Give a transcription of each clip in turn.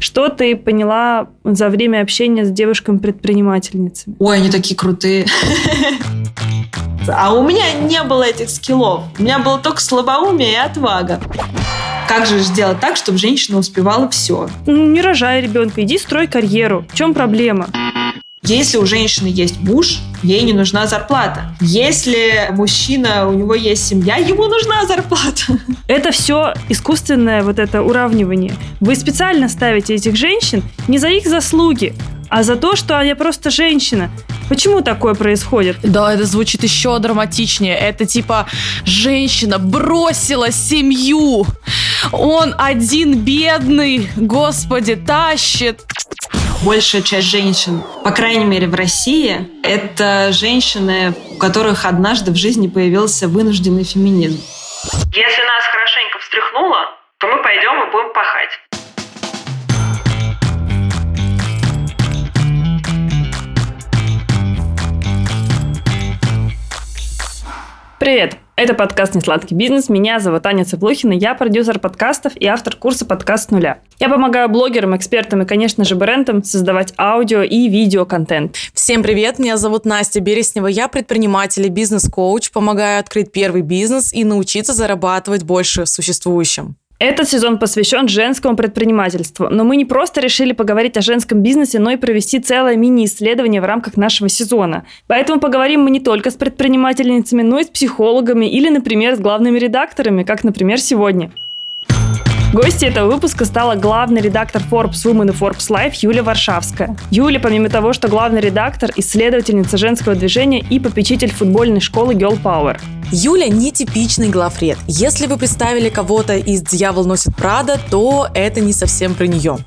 Что ты поняла за время общения с девушками-предпринимательницами? Ой, они такие крутые. А у меня не было этих скиллов. У меня было только слабоумие и отвага. Как же сделать так, чтобы женщина успевала все? Не рожай ребенка, иди строй карьеру. В чем проблема? Если у женщины есть муж, ей не нужна зарплата. Если мужчина, у него есть семья, ему нужна зарплата. Это все искусственное вот это уравнивание. Вы специально ставите этих женщин не за их заслуги, а за то, что она просто женщина. Почему такое происходит? Да, это звучит еще драматичнее. Это типа женщина бросила семью. Он один бедный, господи, тащит. Большая часть женщин, по крайней мере в России, это женщины, у которых однажды в жизни появился вынужденный феминизм. Если нас хорошенько встряхнуло, то мы пойдем и будем пахать. Привет! Это подкаст «Несладкий бизнес». Меня зовут Аня Цыплухина. Я продюсер подкастов и автор курса «Подкаст нуля». Я помогаю блогерам, экспертам и, конечно же, брендам создавать аудио и видео-контент. Всем привет! Меня зовут Настя Береснева. Я предприниматель и бизнес-коуч. Помогаю открыть первый бизнес и научиться зарабатывать больше в существующем. Этот сезон посвящен женскому предпринимательству, но мы не просто решили поговорить о женском бизнесе, но и провести целое мини-исследование в рамках нашего сезона. Поэтому поговорим мы не только с предпринимательницами, но и с психологами или, например, с главными редакторами, как, например, сегодня. Гостьей этого выпуска стала главный редактор Forbes Women и Forbes Life Юля Варшавская. Юля, помимо того, что главный редактор, исследовательница женского движения и попечитель футбольной школы Girl Power. Юля не типичный главред. Если вы представили кого-то из «Дьявол носит Прада», то это не совсем про нее.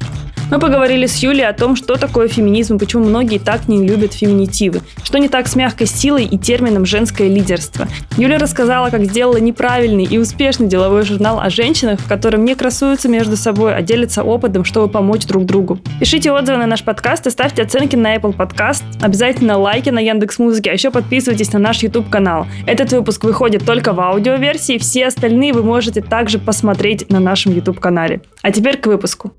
Мы поговорили с Юлей о том, что такое феминизм и почему многие так не любят феминитивы, что не так с мягкой силой и термином «женское лидерство». Юля рассказала, как сделала неправильный и успешный деловой журнал о женщинах, в котором не красуются между собой, а делятся опытом, чтобы помочь друг другу. Пишите отзывы на наш подкаст и ставьте оценки на Apple Podcast. Обязательно лайки на Яндекс Музыке, а еще подписывайтесь на наш YouTube канал. Этот выпуск выходит только в аудиоверсии, все остальные вы можете также посмотреть на нашем YouTube канале. А теперь к выпуску.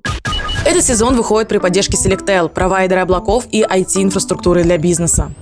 Этот сезон выходит при поддержке Selectel, провайдера облаков и IT-инфраструктуры для бизнеса.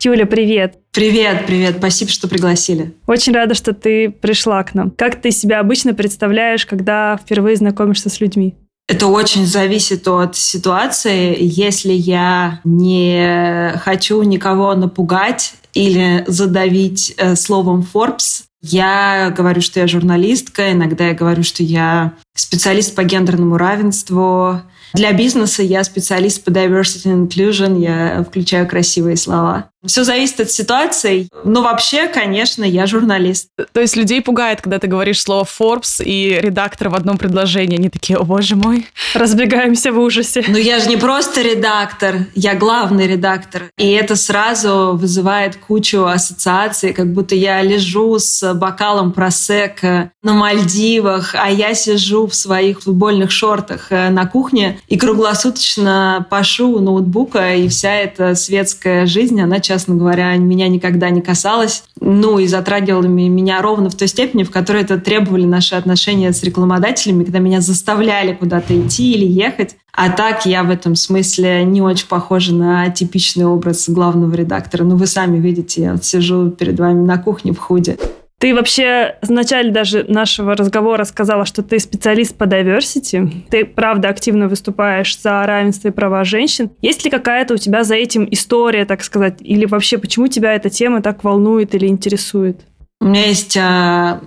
Юля, привет. Привет, привет. Спасибо, что пригласили. Очень рада, что ты пришла к нам. Как ты себя обычно представляешь, когда впервые знакомишься с людьми? Это очень зависит от ситуации. Если я не хочу никого напугать или задавить э, словом Forbes, я говорю, что я журналистка, иногда я говорю, что я специалист по гендерному равенству. Для бизнеса я специалист по diversity and inclusion, я включаю красивые слова. Все зависит от ситуации. Но вообще, конечно, я журналист. То есть людей пугает, когда ты говоришь слово Forbes и редактор в одном предложении. Они такие, о боже мой. Разбегаемся в ужасе. Но я же не просто редактор, я главный редактор. И это сразу вызывает кучу ассоциаций, как будто я лежу с бокалом просека на Мальдивах, а я сижу в своих футбольных шортах э, на кухне и круглосуточно пашу ноутбука, и вся эта светская жизнь, она честно говоря, меня никогда не касалось. Ну и затрагивало меня ровно в той степени, в которой это требовали наши отношения с рекламодателями, когда меня заставляли куда-то идти или ехать. А так я в этом смысле не очень похожа на типичный образ главного редактора. Ну, вы сами видите, я вот сижу перед вами на кухне в худе. Ты вообще в начале даже нашего разговора сказала, что ты специалист по diversity. Ты, правда, активно выступаешь за равенство и права женщин. Есть ли какая-то у тебя за этим история, так сказать? Или вообще, почему тебя эта тема так волнует или интересует? У меня есть а,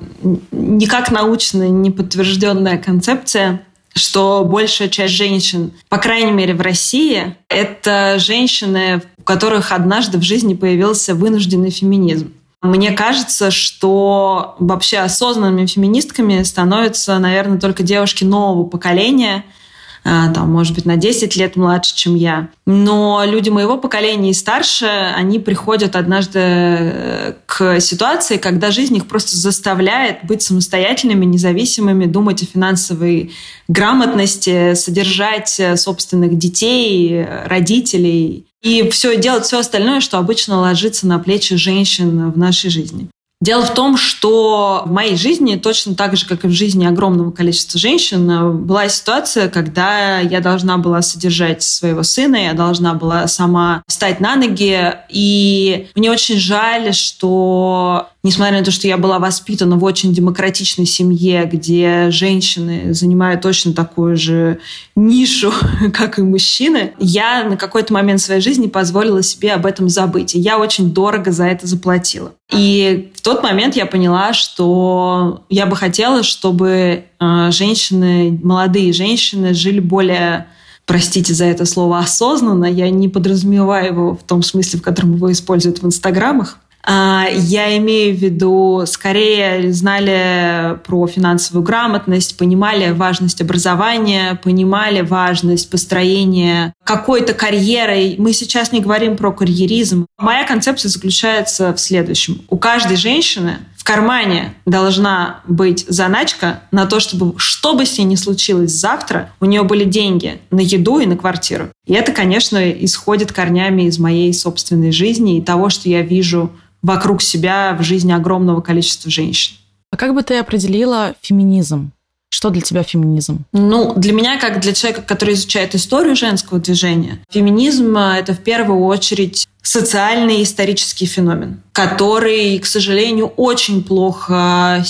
никак научная, неподтвержденная концепция, что большая часть женщин, по крайней мере в России, это женщины, у которых однажды в жизни появился вынужденный феминизм. Мне кажется, что вообще осознанными феминистками становятся, наверное, только девушки нового поколения, там, может быть, на 10 лет младше, чем я. Но люди моего поколения и старше, они приходят однажды э, к ситуации, когда жизнь их просто заставляет быть самостоятельными, независимыми, думать о финансовой грамотности, содержать э, собственных детей, родителей и все делать все остальное, что обычно ложится на плечи женщин в нашей жизни. Дело в том, что в моей жизни, точно так же, как и в жизни огромного количества женщин, была ситуация, когда я должна была содержать своего сына, я должна была сама встать на ноги. И мне очень жаль, что несмотря на то, что я была воспитана в очень демократичной семье, где женщины занимают точно такую же нишу, как и мужчины, я на какой-то момент своей жизни позволила себе об этом забыть. И я очень дорого за это заплатила. И в тот момент я поняла, что я бы хотела, чтобы э, женщины, молодые женщины жили более простите за это слово, осознанно. Я не подразумеваю его в том смысле, в котором его используют в инстаграмах. А, я имею в виду, скорее знали про финансовую грамотность, понимали важность образования, понимали важность построения какой-то карьерой. Мы сейчас не говорим про карьеризм. Моя концепция заключается в следующем. У каждой женщины кармане должна быть заначка на то, чтобы что бы с ней ни случилось завтра, у нее были деньги на еду и на квартиру. И это, конечно, исходит корнями из моей собственной жизни и того, что я вижу вокруг себя в жизни огромного количества женщин. А как бы ты определила феминизм? Что для тебя феминизм? Ну, для меня, как для человека, который изучает историю женского движения, феминизм — это в первую очередь социальный исторический феномен, который, к сожалению, очень плохо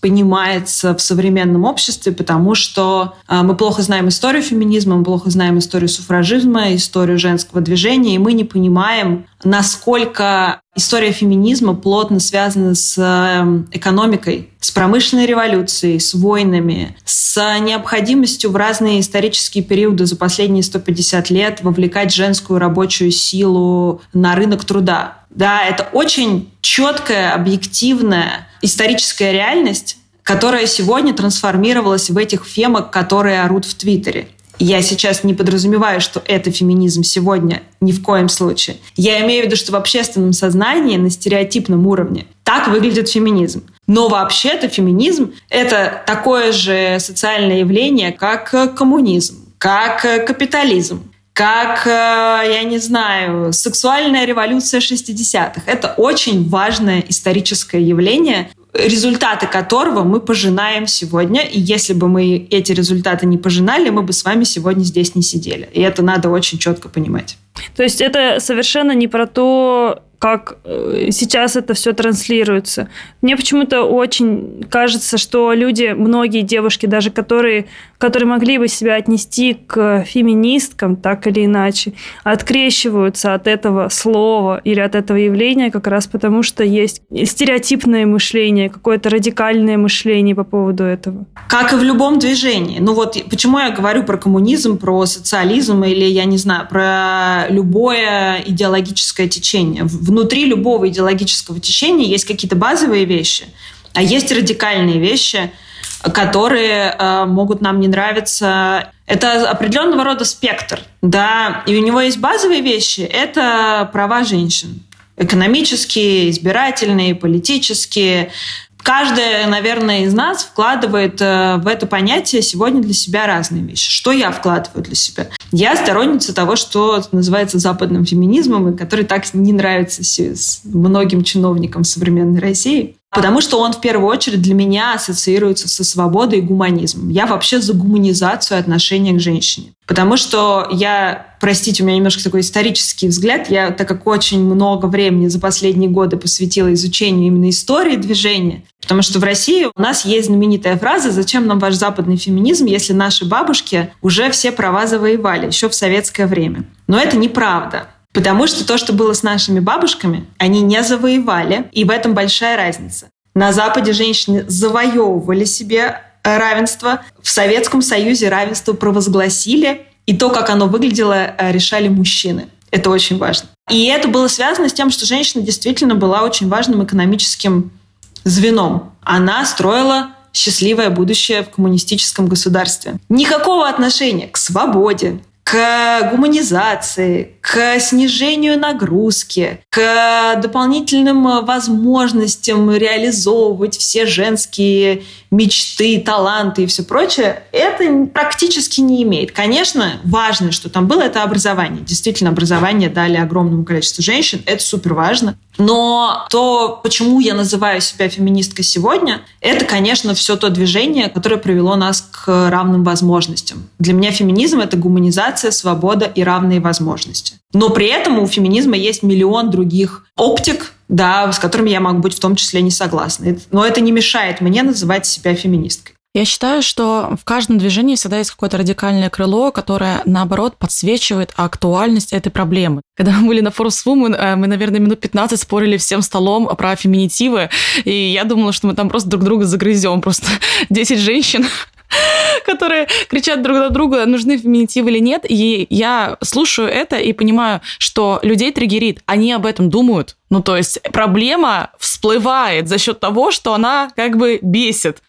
понимается в современном обществе, потому что а, мы плохо знаем историю феминизма, мы плохо знаем историю суфражизма, историю женского движения, и мы не понимаем, насколько история феминизма плотно связана с эм, экономикой, с промышленной революцией, с войнами, с необходимостью в разные исторические периоды за последние 150 лет вовлекать женскую рабочую силу на рынок труда. Да, это очень четкая, объективная историческая реальность, которая сегодня трансформировалась в этих фемок, которые орут в Твиттере. Я сейчас не подразумеваю, что это феминизм сегодня ни в коем случае. Я имею в виду, что в общественном сознании на стереотипном уровне так выглядит феминизм. Но вообще-то феминизм — это такое же социальное явление, как коммунизм, как капитализм, как, э, я не знаю, сексуальная революция 60-х. Это очень важное историческое явление, результаты которого мы пожинаем сегодня. И если бы мы эти результаты не пожинали, мы бы с вами сегодня здесь не сидели. И это надо очень четко понимать. То есть это совершенно не про то, как э, сейчас это все транслируется. Мне почему-то очень кажется, что люди, многие девушки, даже которые, которые могли бы себя отнести к феминисткам, так или иначе, открещиваются от этого слова или от этого явления как раз потому, что есть стереотипное мышление, какое-то радикальное мышление по поводу этого. Как и в любом движении. Ну вот почему я говорю про коммунизм, про социализм или, я не знаю, про любое идеологическое течение внутри любого идеологического течения есть какие-то базовые вещи, а есть радикальные вещи, которые э, могут нам не нравиться. Это определенного рода спектр, да, и у него есть базовые вещи. Это права женщин, экономические, избирательные, политические, Каждая, наверное, из нас вкладывает э, в это понятие сегодня для себя разные вещи. Что я вкладываю для себя? Я сторонница того, что называется западным феминизмом, и который так не нравится многим чиновникам современной России. Потому что он в первую очередь для меня ассоциируется со свободой и гуманизмом. Я вообще за гуманизацию отношения к женщине. Потому что я, простите, у меня немножко такой исторический взгляд, я, так как очень много времени за последние годы посвятила изучению именно истории движения, потому что в России у нас есть знаменитая фраза «Зачем нам ваш западный феминизм, если наши бабушки уже все права завоевали, еще в советское время?» Но это неправда. Потому что то, что было с нашими бабушками, они не завоевали, и в этом большая разница. На Западе женщины завоевывали себе равенство, в Советском Союзе равенство провозгласили, и то, как оно выглядело, э, решали мужчины. Это очень важно. И это было связано с тем, что женщина действительно была очень важным экономическим звеном. Она строила счастливое будущее в коммунистическом государстве. Никакого отношения к свободе, к гуманизации, к снижению нагрузки, к дополнительным возможностям реализовывать все женские мечты, таланты и все прочее, это практически не имеет. Конечно, важно, что там было, это образование. Действительно, образование дали огромному количеству женщин, это супер важно. Но то, почему я называю себя феминисткой сегодня, это, конечно, все то движение, которое привело нас к равным возможностям. Для меня феминизм — это гуманизация, свобода и равные возможности. Но при этом у феминизма есть миллион других оптик, да, с которыми я могу быть в том числе не согласна. Но это не мешает мне называть себя феминисткой. Я считаю, что в каждом движении всегда есть какое-то радикальное крыло, которое, наоборот, подсвечивает актуальность этой проблемы. Когда мы были на Force Women, э, мы, наверное, минут 15 спорили всем столом про феминитивы, и я думала, что мы там просто друг друга загрызем. Просто 10 женщин которые кричат друг на друга, нужны феминитивы или нет. И я слушаю это и понимаю, что людей триггерит. Они об этом думают. Ну, то есть проблема всплывает за счет того, что она как бы бесит.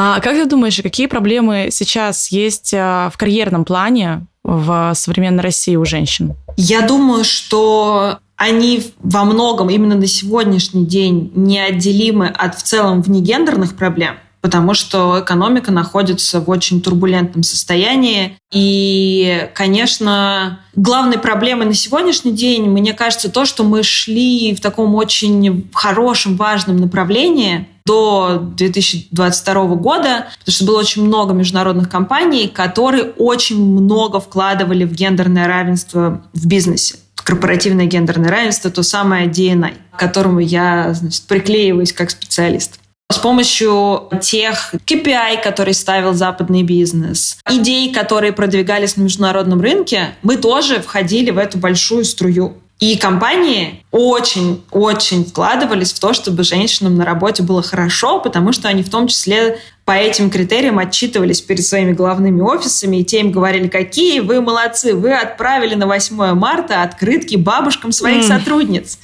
А как ты думаешь, какие проблемы сейчас есть а, в карьерном плане в современной России у женщин? Я думаю, что они во многом именно на сегодняшний день неотделимы от в целом внегендерных проблем потому что экономика находится в очень турбулентном состоянии. И, конечно, главной проблемой на сегодняшний день, мне кажется, то, что мы шли в таком очень хорошем, важном направлении до 2022 года, потому что было очень много международных компаний, которые очень много вкладывали в гендерное равенство в бизнесе корпоративное гендерное равенство, то самое DNI, к которому я значит, приклеиваюсь как специалист с помощью тех KPI, которые ставил западный бизнес, идей, которые продвигались на международном рынке, мы тоже входили в эту большую струю. И компании очень-очень вкладывались в то, чтобы женщинам на работе было хорошо, потому что они в том числе по этим критериям отчитывались перед своими главными офисами, и те им говорили, какие вы молодцы, вы отправили на 8 марта открытки бабушкам своих mm. сотрудниц.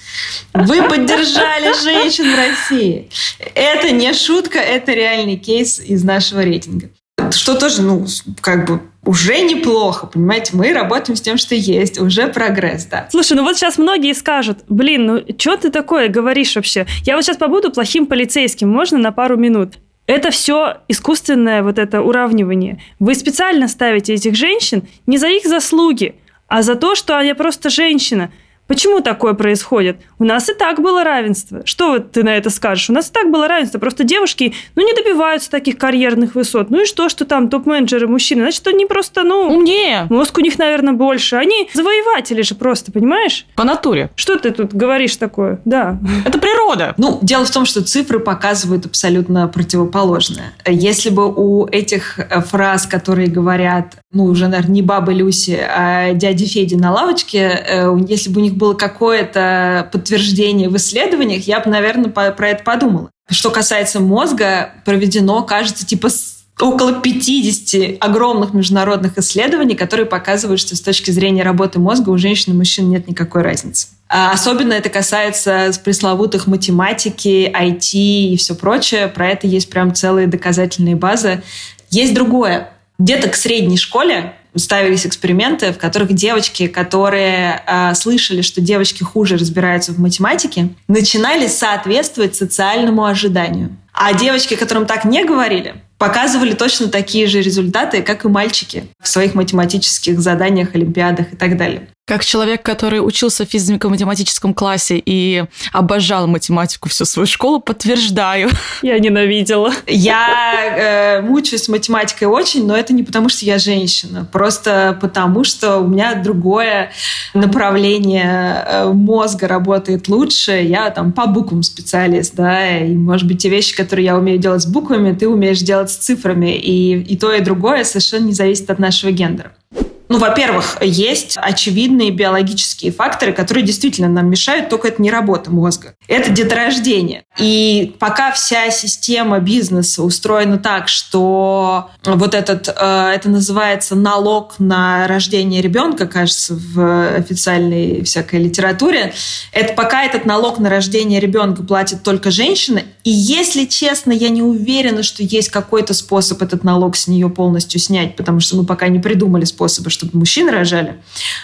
Вы поддержали женщин в России. Это не шутка, это реальный кейс из нашего рейтинга. Что тоже, ну, как бы уже неплохо, понимаете, мы работаем с тем, что есть, уже прогресс, да. Слушай, ну вот сейчас многие скажут, блин, ну что ты такое говоришь вообще? Я вот сейчас побуду плохим полицейским, можно на пару минут? Это все искусственное вот это уравнивание. Вы специально ставите этих женщин не за их заслуги, а за то, что они просто женщина – Почему такое происходит? У нас и так было равенство. Что вот ты на это скажешь? У нас и так было равенство. Просто девушки, ну, не добиваются таких карьерных высот. Ну и что, что там топ-менеджеры мужчины? Значит, они просто, ну... Умнее. Мозг у них, наверное, больше. Они завоеватели же просто, понимаешь? По натуре. Что ты тут говоришь такое? Да. Это природа. Ну, дело в том, что цифры показывают абсолютно противоположное. Если бы у этих э, фраз, которые говорят, ну, уже, наверное, не бабы Люси, а дяди Феди на лавочке, э, если бы у них них было какое-то подтверждение в исследованиях, я бы, наверное, про это подумала. Что касается мозга, проведено, кажется, типа около 50 огромных международных исследований, которые показывают, что с точки зрения работы мозга у женщин и мужчин нет никакой разницы. А особенно это касается пресловутых математики, IT и все прочее. Про это есть прям целые доказательные базы. Есть другое. Где-то к средней школе ставились эксперименты, в которых девочки, которые э, слышали, что девочки хуже разбираются в математике, начинали соответствовать социальному ожиданию. А девочки, которым так не говорили, показывали точно такие же результаты, как и мальчики в своих математических заданиях, олимпиадах и так далее. Как человек, который учился в физико-математическом классе и обожал математику всю свою школу, подтверждаю. Я ненавидела. Я э, мучаюсь математикой очень, но это не потому, что я женщина, просто потому, что у меня другое направление э, мозга работает лучше. Я там по буквам специалист, да, и, может быть, те вещи, которые я умею делать с буквами, ты умеешь делать с цифрами, и, и то, и другое совершенно не зависит от нашего гендера. Ну, во-первых, есть очевидные биологические факторы, которые действительно нам мешают, только это не работа мозга. Это деторождение. И пока вся система бизнеса устроена так, что вот этот, э, это называется налог на рождение ребенка, кажется, в официальной всякой литературе, это пока этот налог на рождение ребенка платит только женщины, И если честно, я не уверена, что есть какой-то способ этот налог с нее полностью снять, потому что мы пока не придумали способы, чтобы мужчины рожали.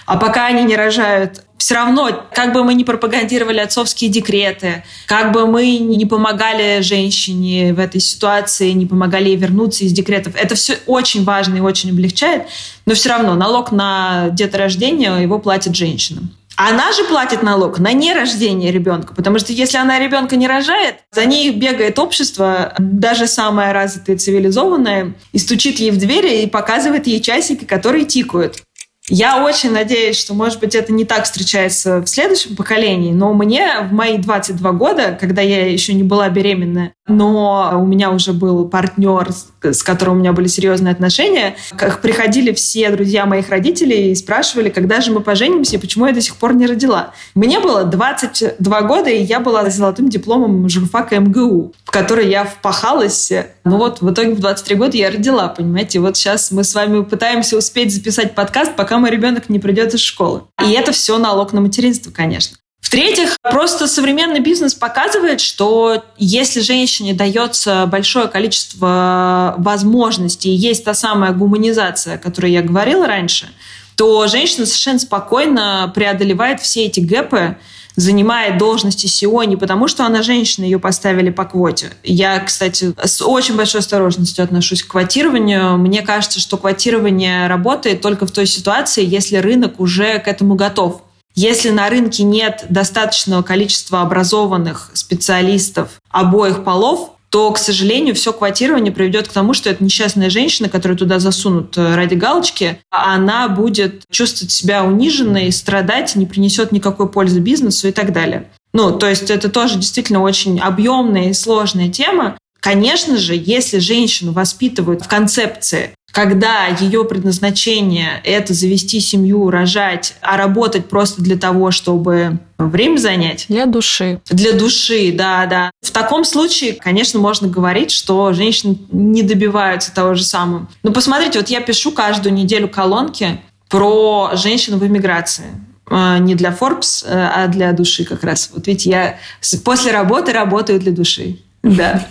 А пока они не рожают, все равно, как бы мы ни пропагандировали отцовские декреты, как бы мы не помогали женщине в этой ситуации, не помогали ей вернуться из декретов, это все очень важно и очень облегчает, но все равно налог на деторождение его платит женщина. Она же платит налог на нерождение ребенка, потому что если она ребенка не рожает, за ней бегает общество, даже самое развитое цивилизованное, и стучит ей в двери и показывает ей часики, которые тикают. Я очень надеюсь, что, может быть, это не так встречается в следующем поколении, но мне в мои 22 года, когда я еще не была беременная, но у меня уже был партнер, с которым у меня были серьезные отношения, как приходили все друзья моих родителей и спрашивали, когда же мы поженимся и почему я до сих пор не родила. Мне было 22 года, и я была золотым дипломом журфака МГУ, в который я впахалась. Ну вот, в итоге в 23 года я родила, понимаете? Вот сейчас мы с вами пытаемся успеть записать подкаст, пока мой ребенок не придет из школы. И это все налог на материнство, конечно. В-третьих, просто современный бизнес показывает, что если женщине дается большое количество возможностей, есть та самая гуманизация, о которой я говорила раньше, то женщина совершенно спокойно преодолевает все эти гэпы, занимает должности SEO не потому, что она женщина, ее поставили по квоте. Я, кстати, с очень большой осторожностью отношусь к квотированию. Мне кажется, что квотирование работает только в той ситуации, если рынок уже к этому готов. Если на рынке нет достаточного количества образованных специалистов обоих полов, то, к сожалению, все квотирование приведет к тому, что эта несчастная женщина, которую туда засунут э, ради галочки, она будет чувствовать себя униженной, страдать, не принесет никакой пользы бизнесу и так далее. Ну, то есть это тоже действительно очень объемная и сложная тема. Конечно же, если женщину воспитывают в концепции когда ее предназначение – это завести семью, рожать, а работать просто для того, чтобы время занять. Для души. Для души, да, да. В таком случае, конечно, можно говорить, что женщины не добиваются того же самого. Но посмотрите, вот я пишу каждую неделю колонки про женщин в эмиграции а, не для Forbes, а для души как раз. Вот видите, я после работы работаю для души. Да.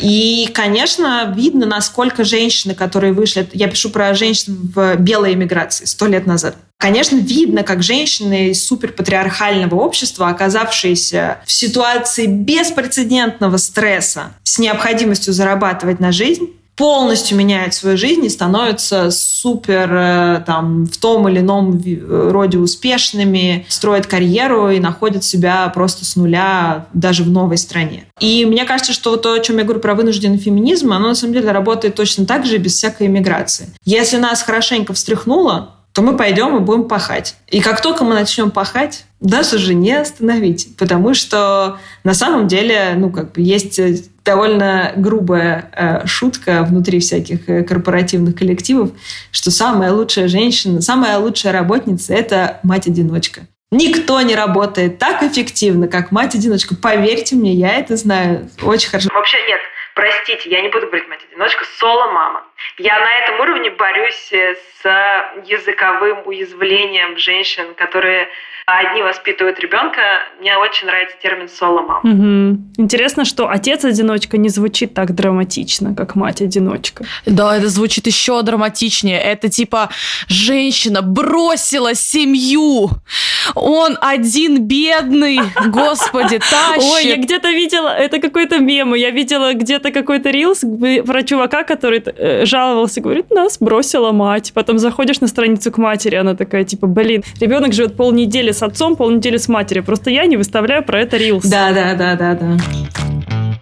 И, конечно, видно, насколько женщины, которые вышли... Я пишу про женщин в белой эмиграции сто лет назад. Конечно, видно, как женщины из суперпатриархального общества, оказавшиеся в ситуации беспрецедентного стресса с необходимостью зарабатывать на жизнь, полностью меняют свою жизнь и становятся супер э, там, в том или ином роде успешными, строят карьеру и находят себя просто с нуля даже в новой стране. И мне кажется, что то, о чем я говорю про вынужденный феминизм, оно на самом деле работает точно так же без всякой иммиграции. Если нас хорошенько встряхнуло, то мы пойдем и будем пахать. И как только мы начнем пахать, нас уже не остановить, потому что на самом деле, ну, как бы есть довольно грубая э, шутка внутри всяких э, корпоративных коллективов, что самая лучшая женщина, самая лучшая работница – это мать-одиночка. Никто не работает так эффективно, как мать-одиночка. Поверьте мне, я это знаю очень хорошо. Вообще нет, простите, я не буду говорить мать-одиночка, соло-мама. Я на этом уровне борюсь э, с языковым уязвлением женщин, которые одни воспитывают ребенка. Мне очень нравится термин соло-мам. Угу. Интересно, что отец-одиночка не звучит так драматично, как мать-одиночка. Да, это звучит еще драматичнее. Это типа женщина бросила семью. Он один бедный, господи, тащит. Ой, я где-то видела, это какой-то мем, я видела где-то какой-то рилс про чувака, который э, жаловался, говорит, нас бросила мать. Потом заходишь на страницу к матери, она такая, типа, блин, ребенок живет полнедели с отцом, полнедели с матерью. Просто я не выставляю про это рилс. Да, да, да, да, да.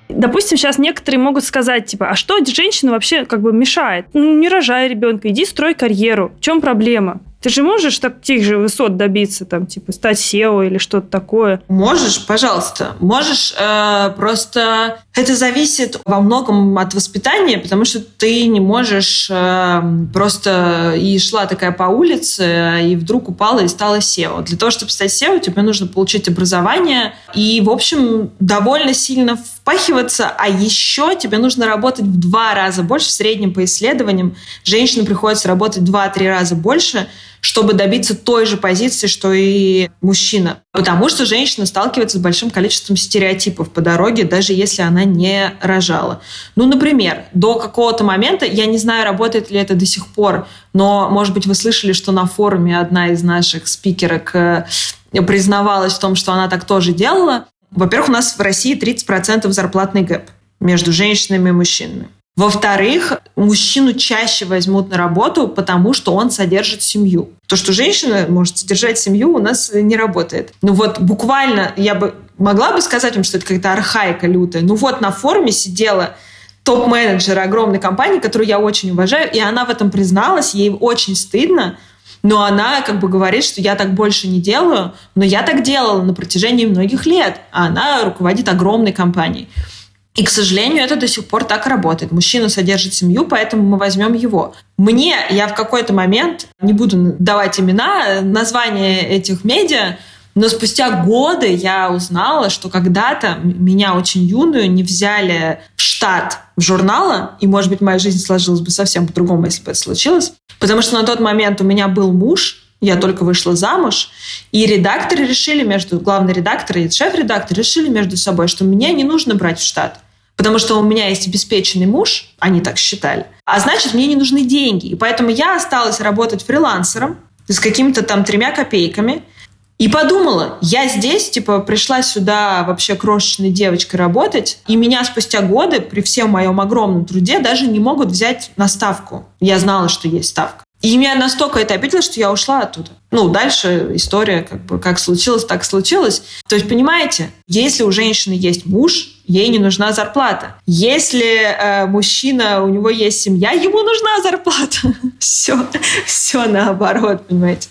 Допустим, сейчас некоторые могут сказать, типа, а что женщина вообще как бы мешает? Ну, не рожай ребенка, иди строй карьеру. В чем проблема? Ты же можешь таких же высот добиться, там, типа, стать SEO или что-то такое? Можешь, пожалуйста. Можешь, э, просто это зависит во многом от воспитания, потому что ты не можешь э, просто и шла такая по улице, и вдруг упала и стала SEO. Для того, чтобы стать SEO, тебе нужно получить образование и, в общем, довольно сильно впахиваться, а еще тебе нужно работать в два раза больше в среднем по исследованиям. Женщинам приходится работать в два-три раза больше, чтобы добиться той же позиции, что и мужчина. Потому что женщина сталкивается с большим количеством стереотипов по дороге, даже если она не рожала. Ну, например, до какого-то момента, я не знаю, работает ли это до сих пор, но, может быть, вы слышали, что на форуме одна из наших спикерок э, признавалась в том, что она так тоже делала. Во-первых, у нас в России 30% зарплатный гэп между женщинами и мужчинами. Во-вторых, мужчину чаще возьмут на работу, потому что он содержит семью. То, что женщина может содержать семью, у нас не работает. Ну вот буквально я бы могла бы сказать вам, что это какая-то архаика лютая. Ну вот на форуме сидела топ-менеджер огромной компании, которую я очень уважаю, и она в этом призналась, ей очень стыдно, но она как бы говорит, что я так больше не делаю, но я так делала на протяжении многих лет, а она руководит огромной компанией. И, к сожалению, это до сих пор так работает. Мужчина содержит семью, поэтому мы возьмем его. Мне, я в какой-то момент, не буду давать имена, название этих медиа, но спустя годы я узнала, что когда-то меня очень юную не взяли в штат в журнала, и, может быть, моя жизнь сложилась бы совсем по-другому, если бы это случилось. Потому что на тот момент у меня был муж, я только вышла замуж, и редакторы решили между, главный редактор и шеф-редактор решили между собой, что меня не нужно брать в штат потому что у меня есть обеспеченный муж, они так считали, а значит, мне не нужны деньги. И поэтому я осталась работать фрилансером с какими-то там тремя копейками, и подумала, я здесь, типа, пришла сюда вообще крошечной девочкой работать, и меня спустя годы, при всем моем огромном труде, даже не могут взять на ставку. Я знала, что есть ставка. И меня настолько это обидело, что я ушла оттуда. Ну, дальше история как бы как случилось, так случилось. То есть, понимаете, если у женщины есть муж, ей не нужна зарплата. Если э, мужчина, у него есть семья, ему нужна зарплата. все, все наоборот, понимаете.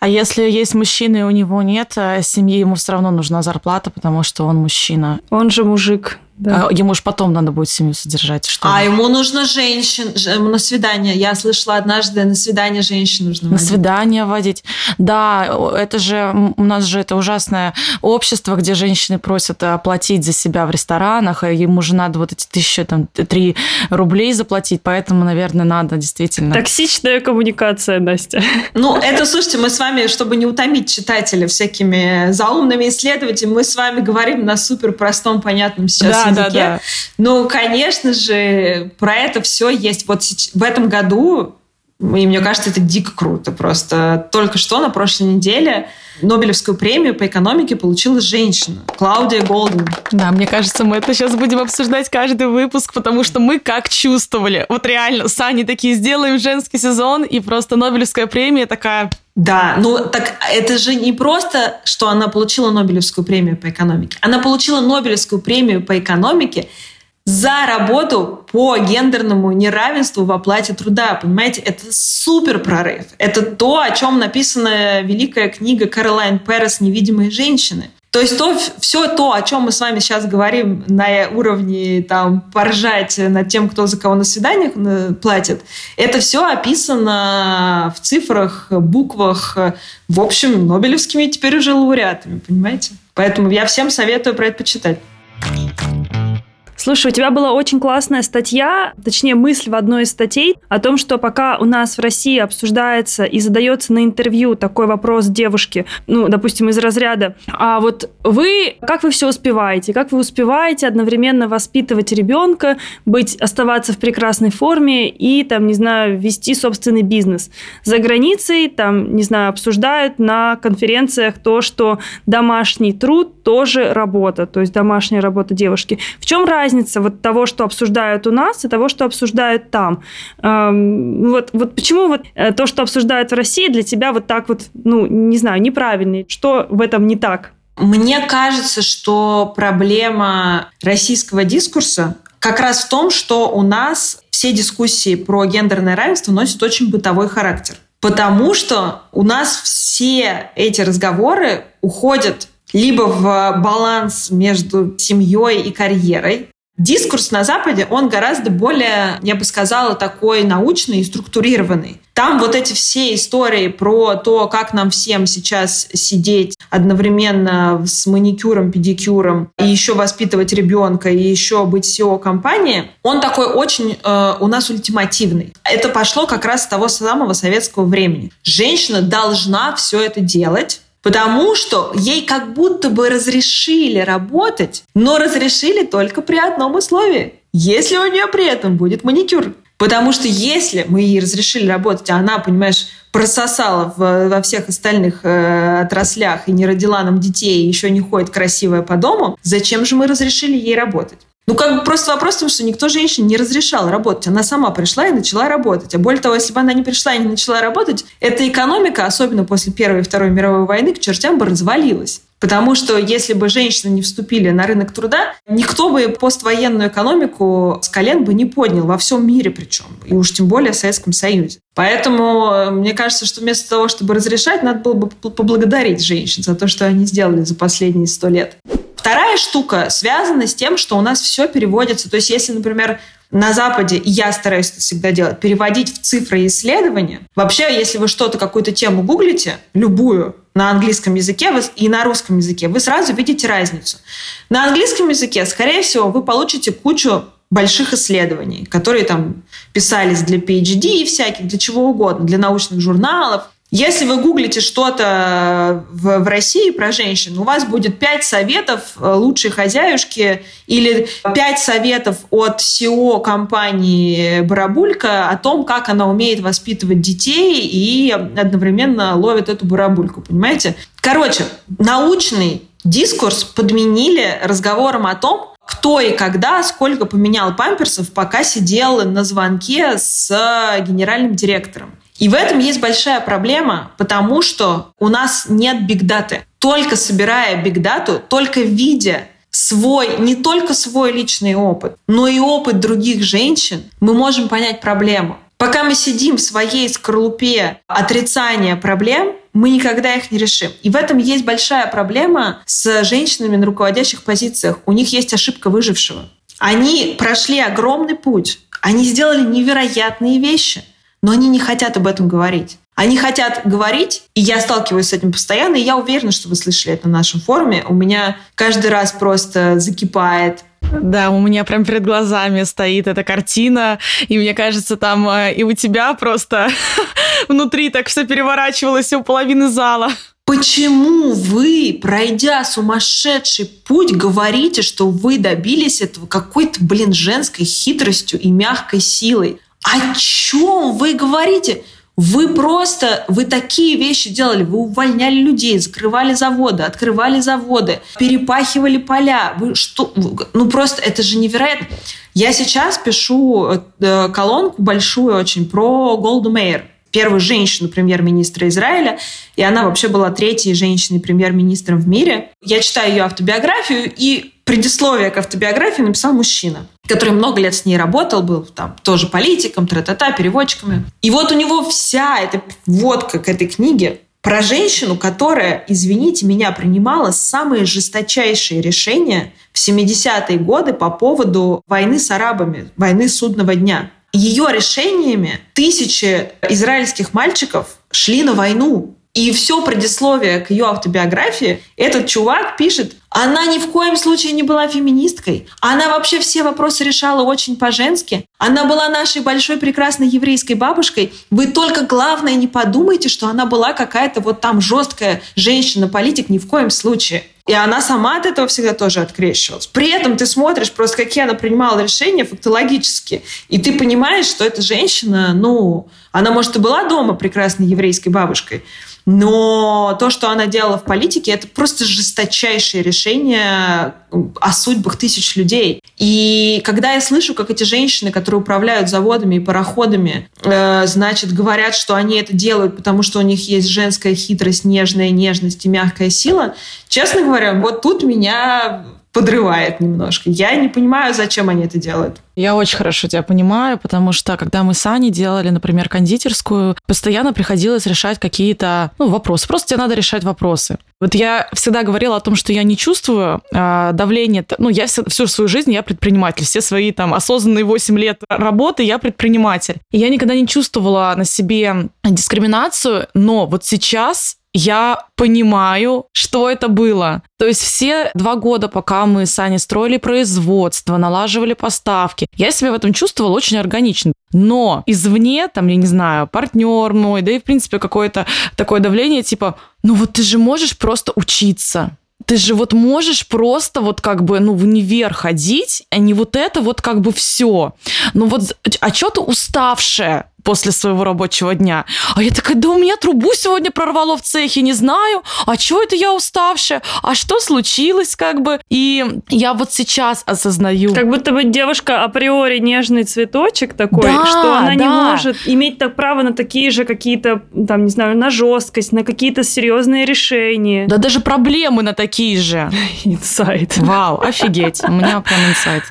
А если есть мужчина и у него нет э, семьи, ему все равно нужна зарплата, потому что он мужчина. Он же мужик. Да. А ему же потом надо будет семью содержать. Что а ему нужно женщин на свидание. Я слышала однажды, на свидание женщин нужно водить. На свидание водить. Да, это же, у нас же это ужасное общество, где женщины просят оплатить за себя в ресторанах, и ему же надо вот эти тысячи, там, три рублей заплатить, поэтому, наверное, надо действительно. Токсичная коммуникация, Настя. Ну, это, слушайте, мы с вами, чтобы не утомить читателя всякими заумными исследователями, мы с вами говорим на супер простом, понятном сейчас да языке. Да, да. Ну, конечно же, про это все есть. Вот в этом году и мне кажется, это дико круто. Просто только что на прошлой неделе Нобелевскую премию по экономике получила женщина, Клаудия Голден. Да, мне кажется, мы это сейчас будем обсуждать каждый выпуск, потому что мы как чувствовали. Вот реально, с Аней такие сделаем женский сезон, и просто Нобелевская премия такая... Да, ну так это же не просто, что она получила Нобелевскую премию по экономике. Она получила Нобелевскую премию по экономике за работу по гендерному неравенству в оплате труда. Понимаете, это супер прорыв. Это то, о чем написана великая книга Каролайн Перес «Невидимые женщины». То есть то, все то, о чем мы с вами сейчас говорим на уровне там, поржать над тем, кто за кого на свиданиях э, платит, это все описано в цифрах, буквах, в общем, нобелевскими теперь уже лауреатами, понимаете? Поэтому я всем советую про это почитать. Слушай, у тебя была очень классная статья, точнее мысль в одной из статей о том, что пока у нас в России обсуждается и задается на интервью такой вопрос девушки, ну, допустим, из разряда, а вот вы, как вы все успеваете? Как вы успеваете одновременно воспитывать ребенка, быть, оставаться в прекрасной форме и, там, не знаю, вести собственный бизнес? За границей, там, не знаю, обсуждают на конференциях то, что домашний труд тоже работа, то есть домашняя работа девушки. В чем разница? Разница вот того, что обсуждают у нас, и того, что обсуждают там. Вот, вот почему вот э, то, что обсуждают в России, для тебя вот так вот, ну, не знаю, неправильный? Что в этом не так? Мне кажется, что проблема российского дискурса как раз в том, что у нас все дискуссии про гендерное равенство носят очень бытовой характер. Потому что у нас все эти разговоры уходят либо в баланс между семьей и карьерой, Дискурс на Западе, он гораздо более, я бы сказала, такой научный и структурированный. Там вот эти все истории про то, как нам всем сейчас сидеть одновременно с маникюром, педикюром, и еще воспитывать ребенка, и еще быть SEO компании, он такой очень э, у нас ультимативный. Это пошло как раз с того самого советского времени. Женщина должна все это делать, Потому что ей как будто бы разрешили работать, но разрешили только при одном условии. Если у нее при этом будет маникюр. Потому что если мы ей разрешили работать, а она, понимаешь, прососала в, во всех остальных э, отраслях и не родила нам детей, и еще не ходит красивая по дому, зачем же мы разрешили ей работать? Ну, как бы просто вопрос в том, что никто женщине не разрешал работать. Она сама пришла и начала работать. А более того, если бы она не пришла и не начала работать, эта экономика, особенно после Первой и Второй мировой войны, к чертям бы развалилась. Потому что если бы женщины не вступили на рынок труда, никто бы поствоенную экономику с колен бы не поднял во всем мире причем, и уж тем более в Советском Союзе. Поэтому э, мне кажется, что вместо того, чтобы разрешать, надо было бы поблагодарить женщин за то, что они сделали за последние сто лет. Вторая штука связана с тем, что у нас все переводится. То есть, если, например, на Западе, и я стараюсь это всегда делать, переводить в цифры исследования. Вообще, если вы что-то, какую-то тему гуглите, любую, на английском языке и на русском языке, вы сразу видите разницу. На английском языке, скорее всего, вы получите кучу больших исследований, которые там писались для PhD и всяких, для чего угодно, для научных журналов. Если вы гуглите что-то в, в России про женщин, у вас будет пять советов э, лучшей хозяюшки или пять советов от SEO компании Барабулька о том, как она умеет воспитывать детей и одновременно ловит эту барабульку, понимаете? Короче, научный дискурс подменили разговором о том, кто и когда, сколько поменял памперсов, пока сидел на звонке с генеральным директором. И в этом есть большая проблема, потому что у нас нет бигдаты. Только собирая бигдату, только видя свой, не только свой личный опыт, но и опыт других женщин, мы можем понять проблему. Пока мы сидим в своей скорлупе отрицания проблем, мы никогда их не решим. И в этом есть большая проблема с женщинами на руководящих позициях. У них есть ошибка выжившего. Они прошли огромный путь. Они сделали невероятные вещи – но они не хотят об этом говорить. Они хотят говорить, и я сталкиваюсь с этим постоянно, и я уверена, что вы слышали это на нашем форуме. У меня каждый раз просто закипает да, у меня прям перед глазами стоит эта картина, и мне кажется, там э, и у тебя просто внутри так все переворачивалось у половины зала. Почему вы, пройдя сумасшедший путь, говорите, что вы добились этого какой-то, блин, женской хитростью и мягкой силой? О чем вы говорите? Вы просто, вы такие вещи делали, вы увольняли людей, закрывали заводы, открывали заводы, перепахивали поля. Вы что, ну просто это же невероятно. Я сейчас пишу э, колонку большую очень про Голду Мейер, первую женщину премьер-министра Израиля, и она вообще была третьей женщиной премьер-министром в мире. Я читаю ее автобиографию, и предисловие к автобиографии написал мужчина, который много лет с ней работал, был там тоже политиком, тра-та-та, переводчиками. И вот у него вся эта водка к этой книге про женщину, которая, извините меня, принимала самые жесточайшие решения в 70-е годы по поводу войны с арабами, войны судного дня. Ее решениями тысячи израильских мальчиков шли на войну. И все предисловие к ее автобиографии этот чувак пишет, она ни в коем случае не была феминисткой. Она вообще все вопросы решала очень по-женски. Она была нашей большой прекрасной еврейской бабушкой. Вы только главное не подумайте, что она была какая-то вот там жесткая женщина-политик ни в коем случае. И она сама от этого всегда тоже открещивалась. При этом ты смотришь просто, какие она принимала решения фактологически. И ты понимаешь, что эта женщина, ну, она, может, и была дома прекрасной еврейской бабушкой, но то, что она делала в политике, это просто жесточайшее решение о судьбах тысяч людей. И когда я слышу, как эти женщины, которые управляют заводами и пароходами, э, значит, говорят, что они это делают, потому что у них есть женская хитрость, нежная нежность и мягкая сила, честно говоря, вот тут меня подрывает немножко. Я не понимаю, зачем они это делают. Я очень хорошо тебя понимаю, потому что когда мы с Аней делали, например, кондитерскую, постоянно приходилось решать какие-то ну, вопросы. Просто тебе надо решать вопросы. Вот я всегда говорила о том, что я не чувствую э, давления. Ну, я всю, всю свою жизнь я предприниматель. Все свои там осознанные 8 лет работы я предприниматель. И я никогда не чувствовала на себе дискриминацию, но вот сейчас я понимаю, что это было. То есть все два года, пока мы с Аней строили производство, налаживали поставки, я себя в этом чувствовала очень органично. Но извне, там, я не знаю, партнер мой, да и, в принципе, какое-то такое давление, типа, ну вот ты же можешь просто учиться ты же вот можешь просто вот как бы, ну, в универ ходить, а не вот это вот как бы все. Ну вот, а что ты уставшая? После своего рабочего дня. А я такая, да у меня трубу сегодня прорвало в цехе, не знаю, а что это я уставшая, а что случилось как бы. И я вот сейчас осознаю. Как будто бы девушка априори нежный цветочек такой, да, что она да. не может иметь так право на такие же какие-то, там, не знаю, на жесткость, на какие-то серьезные решения. Да даже проблемы на такие же. Инсайт. Вау, офигеть. У меня прям инсайт.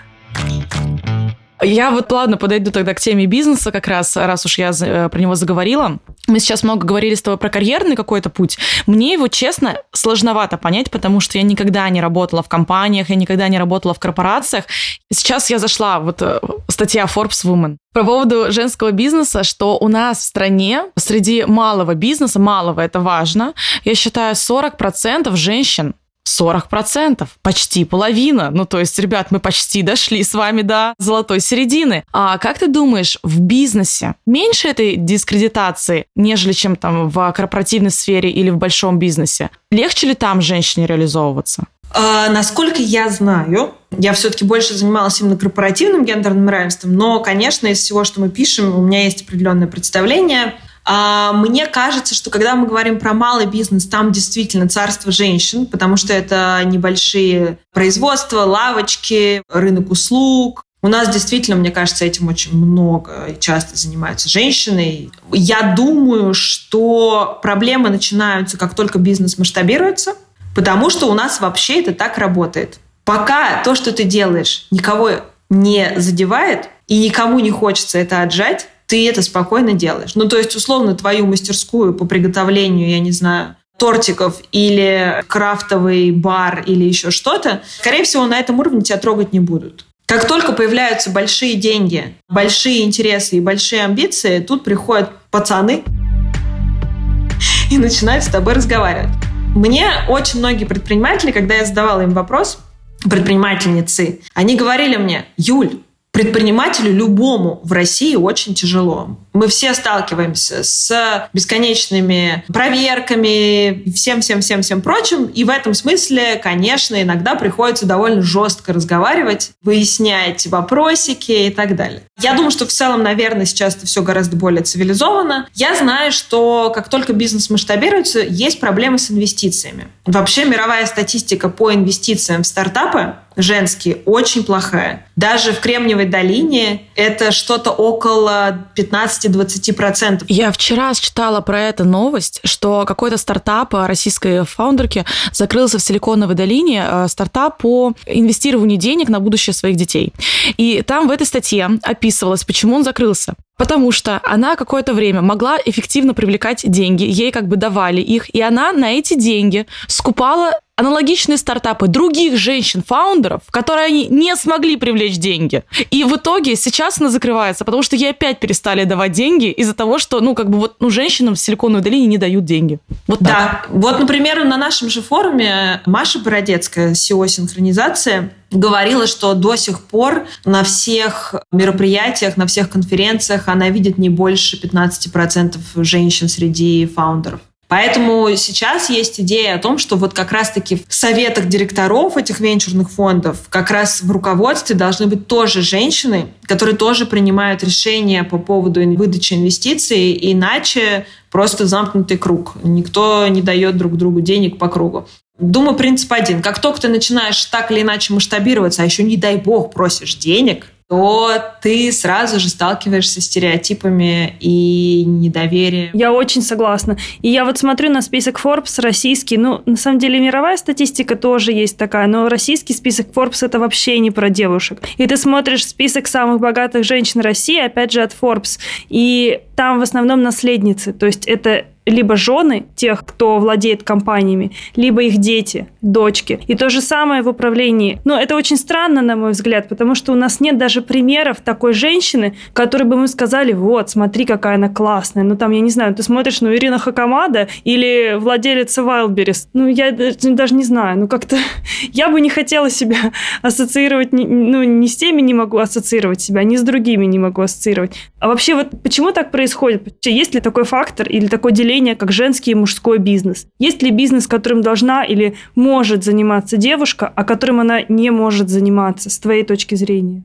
Я вот плавно подойду тогда к теме бизнеса как раз, раз уж я э, про него заговорила. Мы сейчас много говорили с тобой про карьерный какой-то путь. Мне его, честно, сложновато понять, потому что я никогда не работала в компаниях, я никогда не работала в корпорациях. Сейчас я зашла, вот э, статья Forbes Woman по поводу женского бизнеса, что у нас в стране среди малого бизнеса, малого это важно, я считаю, 40% женщин 40%, почти половина. Ну, то есть, ребят, мы почти дошли с вами до золотой середины. А как ты думаешь, в бизнесе меньше этой дискредитации, нежели чем там в корпоративной сфере или в большом бизнесе? Легче ли там женщине реализовываться? А, насколько я знаю, я все-таки больше занималась именно корпоративным гендерным равенством, но, конечно, из всего, что мы пишем, у меня есть определенное представление – мне кажется, что когда мы говорим про малый бизнес, там действительно царство женщин, потому что это небольшие производства, лавочки, рынок услуг, у нас действительно, мне кажется, этим очень много и часто занимаются женщины. Я думаю, что проблемы начинаются, как только бизнес масштабируется, потому что у нас вообще это так работает. Пока то, что ты делаешь, никого не задевает и никому не хочется это отжать, ты это спокойно делаешь. Ну, то есть, условно, твою мастерскую по приготовлению, я не знаю, тортиков или крафтовый бар или еще что-то, скорее всего, на этом уровне тебя трогать не будут. Как только появляются большие деньги, большие интересы и большие амбиции, тут приходят пацаны и начинают с тобой разговаривать. Мне очень многие предприниматели, когда я задавала им вопрос, предпринимательницы, они говорили мне, Юль, предпринимателю любому в России очень тяжело. Мы все сталкиваемся с бесконечными проверками, всем-всем-всем-всем прочим. И в этом смысле, конечно, иногда приходится довольно жестко разговаривать, выяснять вопросики и так далее. Я думаю, что в целом, наверное, сейчас это все гораздо более цивилизовано. Я знаю, что как только бизнес масштабируется, есть проблемы с инвестициями. Вообще мировая статистика по инвестициям в стартапы женские очень плохая. Даже в Кремниевой долине это что-то около 15-20%. Я вчера читала про это новость, что какой-то стартап российской фаундерки закрылся в Силиконовой долине, э, стартап по инвестированию денег на будущее своих детей. И там в этой статье описывалось, почему он закрылся. Потому что она какое-то время могла эффективно привлекать деньги, ей как бы давали их, и она на эти деньги скупала аналогичные стартапы других женщин-фаундеров, которые они не смогли привлечь деньги. И в итоге сейчас она закрывается, потому что ей опять перестали давать деньги из-за того, что, ну, как бы вот, ну, женщинам в Силиконовой долине не дают деньги. Вот так. Да. Вот, например, на нашем же форуме Маша Бородецкая, SEO синхронизация, говорила, что до сих пор на всех мероприятиях, на всех конференциях она видит не больше 15% женщин среди фаундеров. Поэтому сейчас есть идея о том, что вот как раз-таки в советах директоров этих венчурных фондов, как раз в руководстве должны быть тоже женщины, которые тоже принимают решения по поводу выдачи инвестиций, иначе просто замкнутый круг. Никто не дает друг другу денег по кругу. Думаю, принцип один. Как только ты начинаешь так или иначе масштабироваться, а еще, не дай бог, просишь денег, то ты сразу же сталкиваешься с стереотипами и недоверием. Я очень согласна. И я вот смотрю на список Forbes российский. Ну, на самом деле, мировая статистика тоже есть такая, но российский список Forbes это вообще не про девушек. И ты смотришь список самых богатых женщин России, опять же, от Forbes, и там в основном наследницы. То есть это либо жены тех, кто владеет компаниями, либо их дети, дочки. И то же самое в управлении. Но это очень странно, на мой взгляд, потому что у нас нет даже примеров такой женщины, которой бы мы сказали, вот, смотри, какая она классная. Ну, там, я не знаю, ты смотришь, ну, Ирина Хакамада или владелица Wildberries. Ну, я даже не знаю, ну, как-то я бы не хотела себя ассоциировать, ну, ни с теми не могу ассоциировать себя, ни с другими не могу ассоциировать. А вообще, вот почему так происходит? Есть ли такой фактор или такое деление, как женский и мужской бизнес? Есть ли бизнес, которым должна или может заниматься девушка, а которым она не может заниматься, с твоей точки зрения?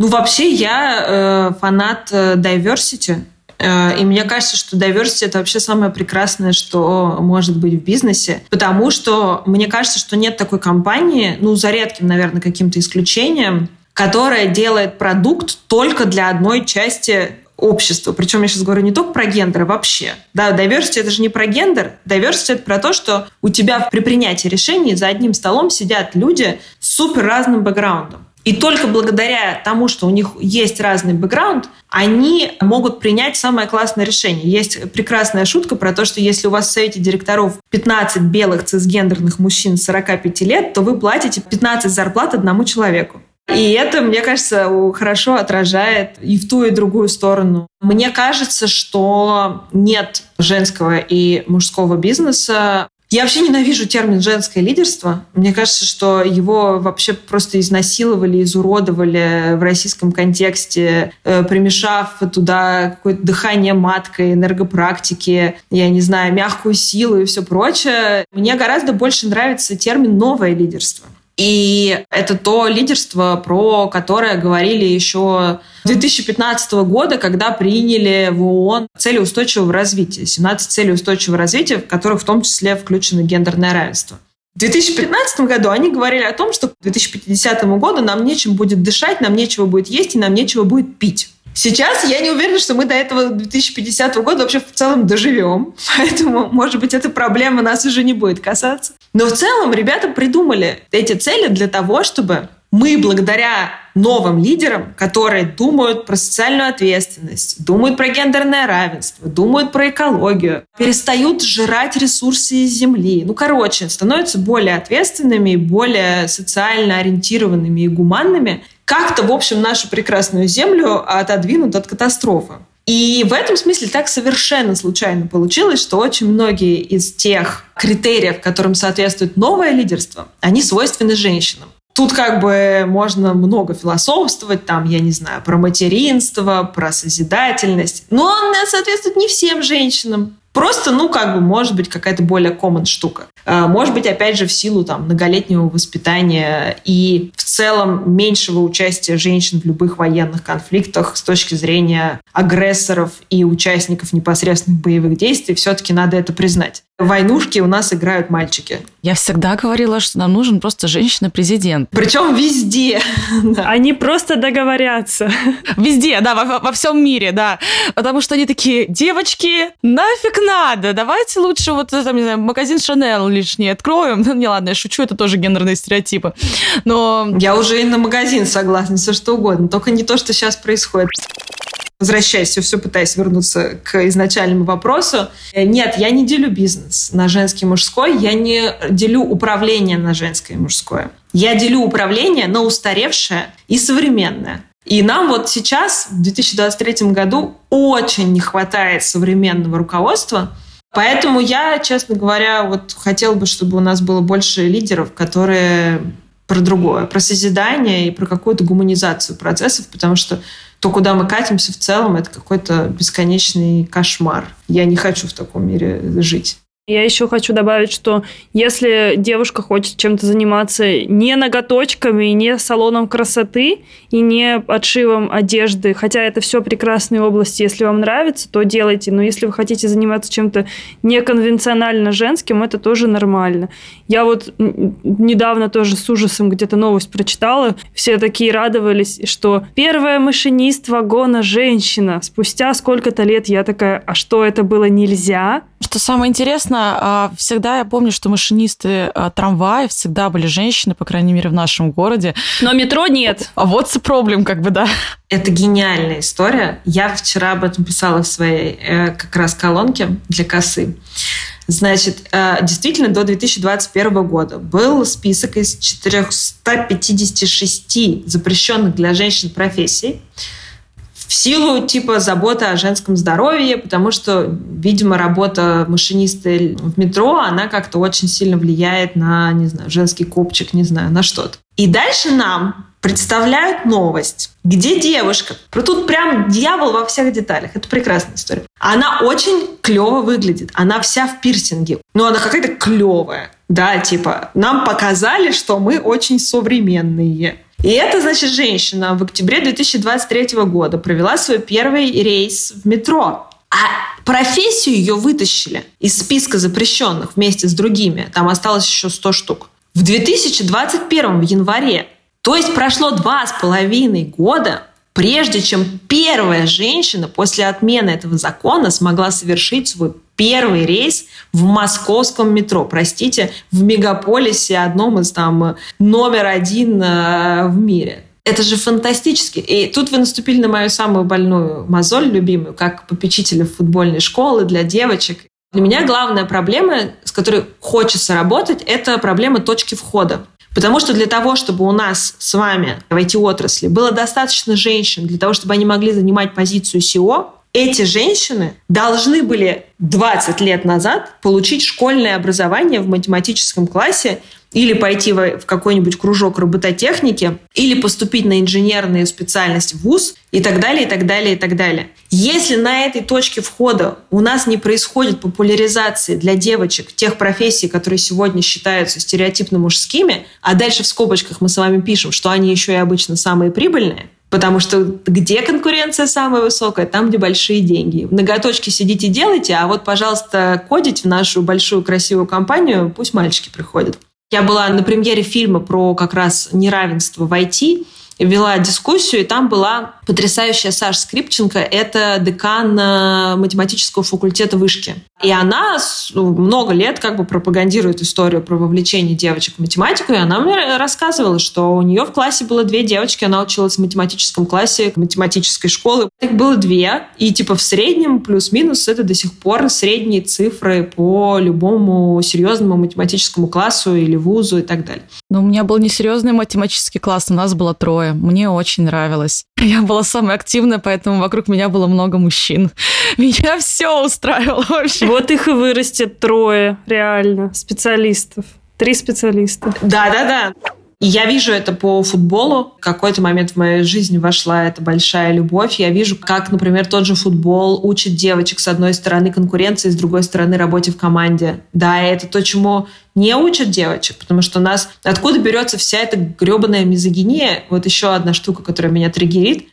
Ну, вообще, я э, фанат э, diversity. Э, и мне кажется, что diversity это вообще самое прекрасное, что может быть в бизнесе. Потому что мне кажется, что нет такой компании, ну, за редким, наверное, каким-то исключением, которая делает продукт только для одной части общества. Причем я сейчас говорю не только про гендер, а вообще. Да, diversity — это же не про гендер. Diversity — это про то, что у тебя при принятии решений за одним столом сидят люди с супер разным бэкграундом. И только благодаря тому, что у них есть разный бэкграунд, они могут принять самое классное решение. Есть прекрасная шутка про то, что если у вас в совете директоров 15 белых цисгендерных мужчин 45 лет, то вы платите 15 зарплат одному человеку. И это, мне кажется, хорошо отражает и в ту, и в другую сторону. Мне кажется, что нет женского и мужского бизнеса. Я вообще ненавижу термин «женское лидерство». Мне кажется, что его вообще просто изнасиловали, изуродовали в российском контексте, э, примешав туда какое-то дыхание маткой, энергопрактики, я не знаю, мягкую силу и все прочее. Мне гораздо больше нравится термин «новое лидерство». И это то лидерство, про которое говорили еще 2015 года, когда приняли в ООН цели устойчивого развития, 17 целей устойчивого развития, в которых в том числе включено гендерное равенство. В 2015 году они говорили о том, что к 2050 году нам нечем будет дышать, нам нечего будет есть и нам нечего будет пить. Сейчас я не уверена, что мы до этого 2050 года вообще в целом доживем. Поэтому, может быть, эта проблема нас уже не будет касаться. Но в целом ребята придумали эти цели для того, чтобы мы благодаря новым лидерам, которые думают про социальную ответственность, думают про гендерное равенство, думают про экологию, перестают жрать ресурсы из земли. Ну, короче, становятся более ответственными, более социально ориентированными и гуманными, как-то, в общем, нашу прекрасную Землю отодвинут от катастрофы. И в этом смысле так совершенно случайно получилось, что очень многие из тех критериев, которым соответствует новое лидерство, они свойственны женщинам. Тут как бы можно много философствовать, там, я не знаю, про материнство, про созидательность. Но он соответствует не всем женщинам. Просто, ну, как бы, может быть, какая-то более common штука. А, может быть, опять же, в силу там многолетнего воспитания и в целом меньшего участия женщин в любых военных конфликтах с точки зрения агрессоров и участников непосредственных боевых действий, все-таки надо это признать. Войнушки у нас играют мальчики. Я всегда говорила, что нам нужен просто женщина-президент. Причем везде. Они просто договорятся. Везде, да, во, во всем мире, да. Потому что они такие, девочки, нафиг надо, давайте лучше вот, там, не знаю, магазин Шанел лишний откроем. Ну, не ладно, я шучу, это тоже гендерные стереотипы. Но... Я уже и на магазин согласна, все что угодно, только не то, что сейчас происходит возвращаясь, все, все пытаясь вернуться к изначальному вопросу. Э, нет, я не делю бизнес на женский и мужской, я не делю управление на женское и мужское. Я делю управление на устаревшее и современное. И нам вот сейчас, в 2023 году, очень не хватает современного руководства, Поэтому я, честно говоря, вот хотела бы, чтобы у нас было больше лидеров, которые про другое, про созидание и про какую-то гуманизацию процессов, потому что то, куда мы катимся в целом, это какой-то бесконечный кошмар. Я не хочу в таком мире жить. Я еще хочу добавить, что если девушка хочет чем-то заниматься не ноготочками, не салоном красоты и не отшивом одежды, хотя это все прекрасные области, если вам нравится, то делайте. Но если вы хотите заниматься чем-то неконвенционально женским, это тоже нормально. Я вот недавно тоже с ужасом где-то новость прочитала. Все такие радовались, что первая машинист вагона женщина. Спустя сколько-то лет я такая, а что это было нельзя? Что самое интересное, а, всегда я помню, что машинисты а, трамваев всегда были женщины, по крайней мере, в нашем городе. Но метро нет. А вот the проблем, как бы, да. Это гениальная история. Я вчера об этом писала в своей э, как раз колонке для косы. Значит, э, действительно, до 2021 года был список из 456 запрещенных для женщин профессий в силу типа заботы о женском здоровье, потому что, видимо, работа машиниста в метро, она как-то очень сильно влияет на, не знаю, женский копчик, не знаю, на что-то. И дальше нам представляют новость, где девушка, про тут прям дьявол во всех деталях, это прекрасная история. Она очень клево выглядит, она вся в пирсинге, но она какая-то клевая, да, типа, нам показали, что мы очень современные. И это, значит, женщина в октябре 2023 года провела свой первый рейс в метро. А профессию ее вытащили из списка запрещенных вместе с другими. Там осталось еще 100 штук. В 2021 в январе. То есть прошло два с половиной года, прежде чем первая женщина после отмены этого закона смогла совершить свой первый рейс в московском метро, простите, в мегаполисе, одном из там номер один э, в мире. Это же фантастически. И тут вы наступили на мою самую больную мозоль, любимую, как попечителя футбольной школы для девочек. Для меня главная проблема, с которой хочется работать, это проблема точки входа. Потому что для того, чтобы у нас с вами в IT-отрасли было достаточно женщин, для того, чтобы они могли занимать позицию SEO, эти женщины должны были 20 лет назад получить школьное образование в математическом классе или пойти в какой-нибудь кружок робототехники, или поступить на инженерную специальность в ВУЗ и так далее, и так далее, и так далее. Если на этой точке входа у нас не происходит популяризации для девочек тех профессий, которые сегодня считаются стереотипно мужскими, а дальше в скобочках мы с вами пишем, что они еще и обычно самые прибыльные, Потому что где конкуренция самая высокая? Там, где большие деньги. В ноготочке сидите делайте, а вот, пожалуйста, кодить в нашу большую красивую компанию пусть мальчики приходят. Я была на премьере фильма про как раз неравенство в IT, вела дискуссию, и там была потрясающая Саша Скрипченко. Это декан э, математического факультета вышки. И она ну, много лет как бы пропагандирует историю про вовлечение девочек в математику, и она мне рассказывала, что у нее в классе было две девочки, она училась в математическом классе математической школы. Их было две, и типа в среднем плюс-минус это до сих пор средние цифры по любому серьезному математическому классу или вузу и так далее. Но у меня был несерьезный математический класс, у нас было трое. Мне очень нравилось. Я была самая активная, поэтому вокруг меня было много мужчин. Меня все устраивало вообще. Вот их и вырастет трое, реально, специалистов. Три специалиста. Да-да-да. И я вижу это по футболу. В какой-то момент в моей жизни вошла эта большая любовь. Я вижу, как, например, тот же футбол учит девочек с одной стороны конкуренции, с другой стороны работе в команде. Да, это то, чему не учат девочек, потому что у нас... Откуда берется вся эта гребаная мизогиния? Вот еще одна штука, которая меня триггерит.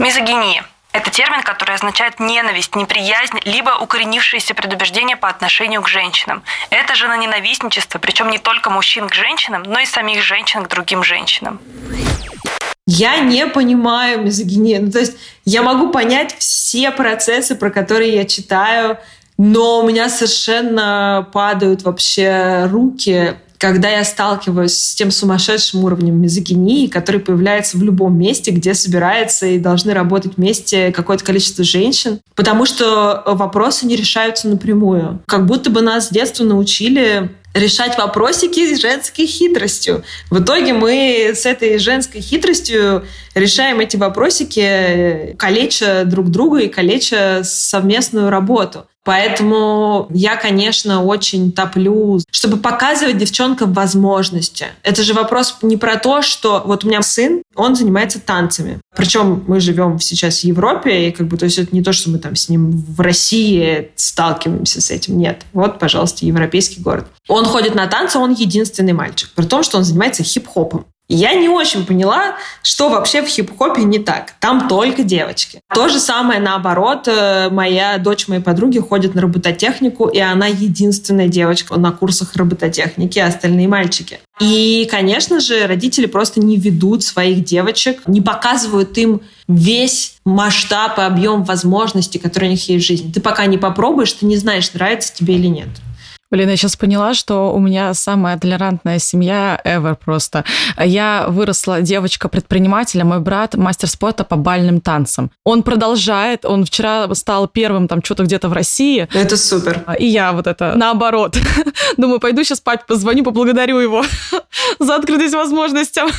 Мизогиния это термин, который означает ненависть, неприязнь, либо укоренившееся предубеждение по отношению к женщинам. Это же на ненавистничество, причем не только мужчин к женщинам, но и самих женщин к другим женщинам. Я не понимаю мизогинию. Ну, то есть я могу понять все процессы, про которые я читаю, но у меня совершенно падают вообще руки когда я сталкиваюсь с тем сумасшедшим уровнем мизогинии, который появляется в любом месте, где собирается и должны работать вместе какое-то количество женщин, потому что вопросы не решаются напрямую. Как будто бы нас с детства научили решать вопросики с женской хитростью. В итоге мы с этой женской хитростью решаем эти вопросики, калеча друг друга и калеча совместную работу. Поэтому я, конечно, очень топлю, чтобы показывать девчонкам возможности. Это же вопрос не про то, что вот у меня сын, он занимается танцами. Причем мы живем сейчас в Европе, и как бы, то есть это не то, что мы там с ним в России сталкиваемся с этим. Нет. Вот, пожалуйста, европейский город. Он ходит на танцы, он единственный мальчик. При том, что он занимается хип-хопом. Я не очень поняла, что вообще в хип-хопе не так. Там только девочки. То же самое наоборот. Э, моя дочь моей подруги ходит на робототехнику, и она единственная девочка на курсах робототехники, остальные мальчики. И, конечно же, родители просто не ведут своих девочек, не показывают им весь масштаб и объем возможностей, которые у них есть в жизни. Ты пока не попробуешь, ты не знаешь, нравится тебе или нет. Блин, я сейчас поняла, что у меня самая толерантная семья ever просто. Я выросла девочка-предприниматель, а мой брат мастер спорта по бальным танцам. Он продолжает, он вчера стал первым там что-то где-то в России. Это супер. И я вот это наоборот. Думаю, пойду сейчас спать, позвоню, поблагодарю его за открытость возможностям.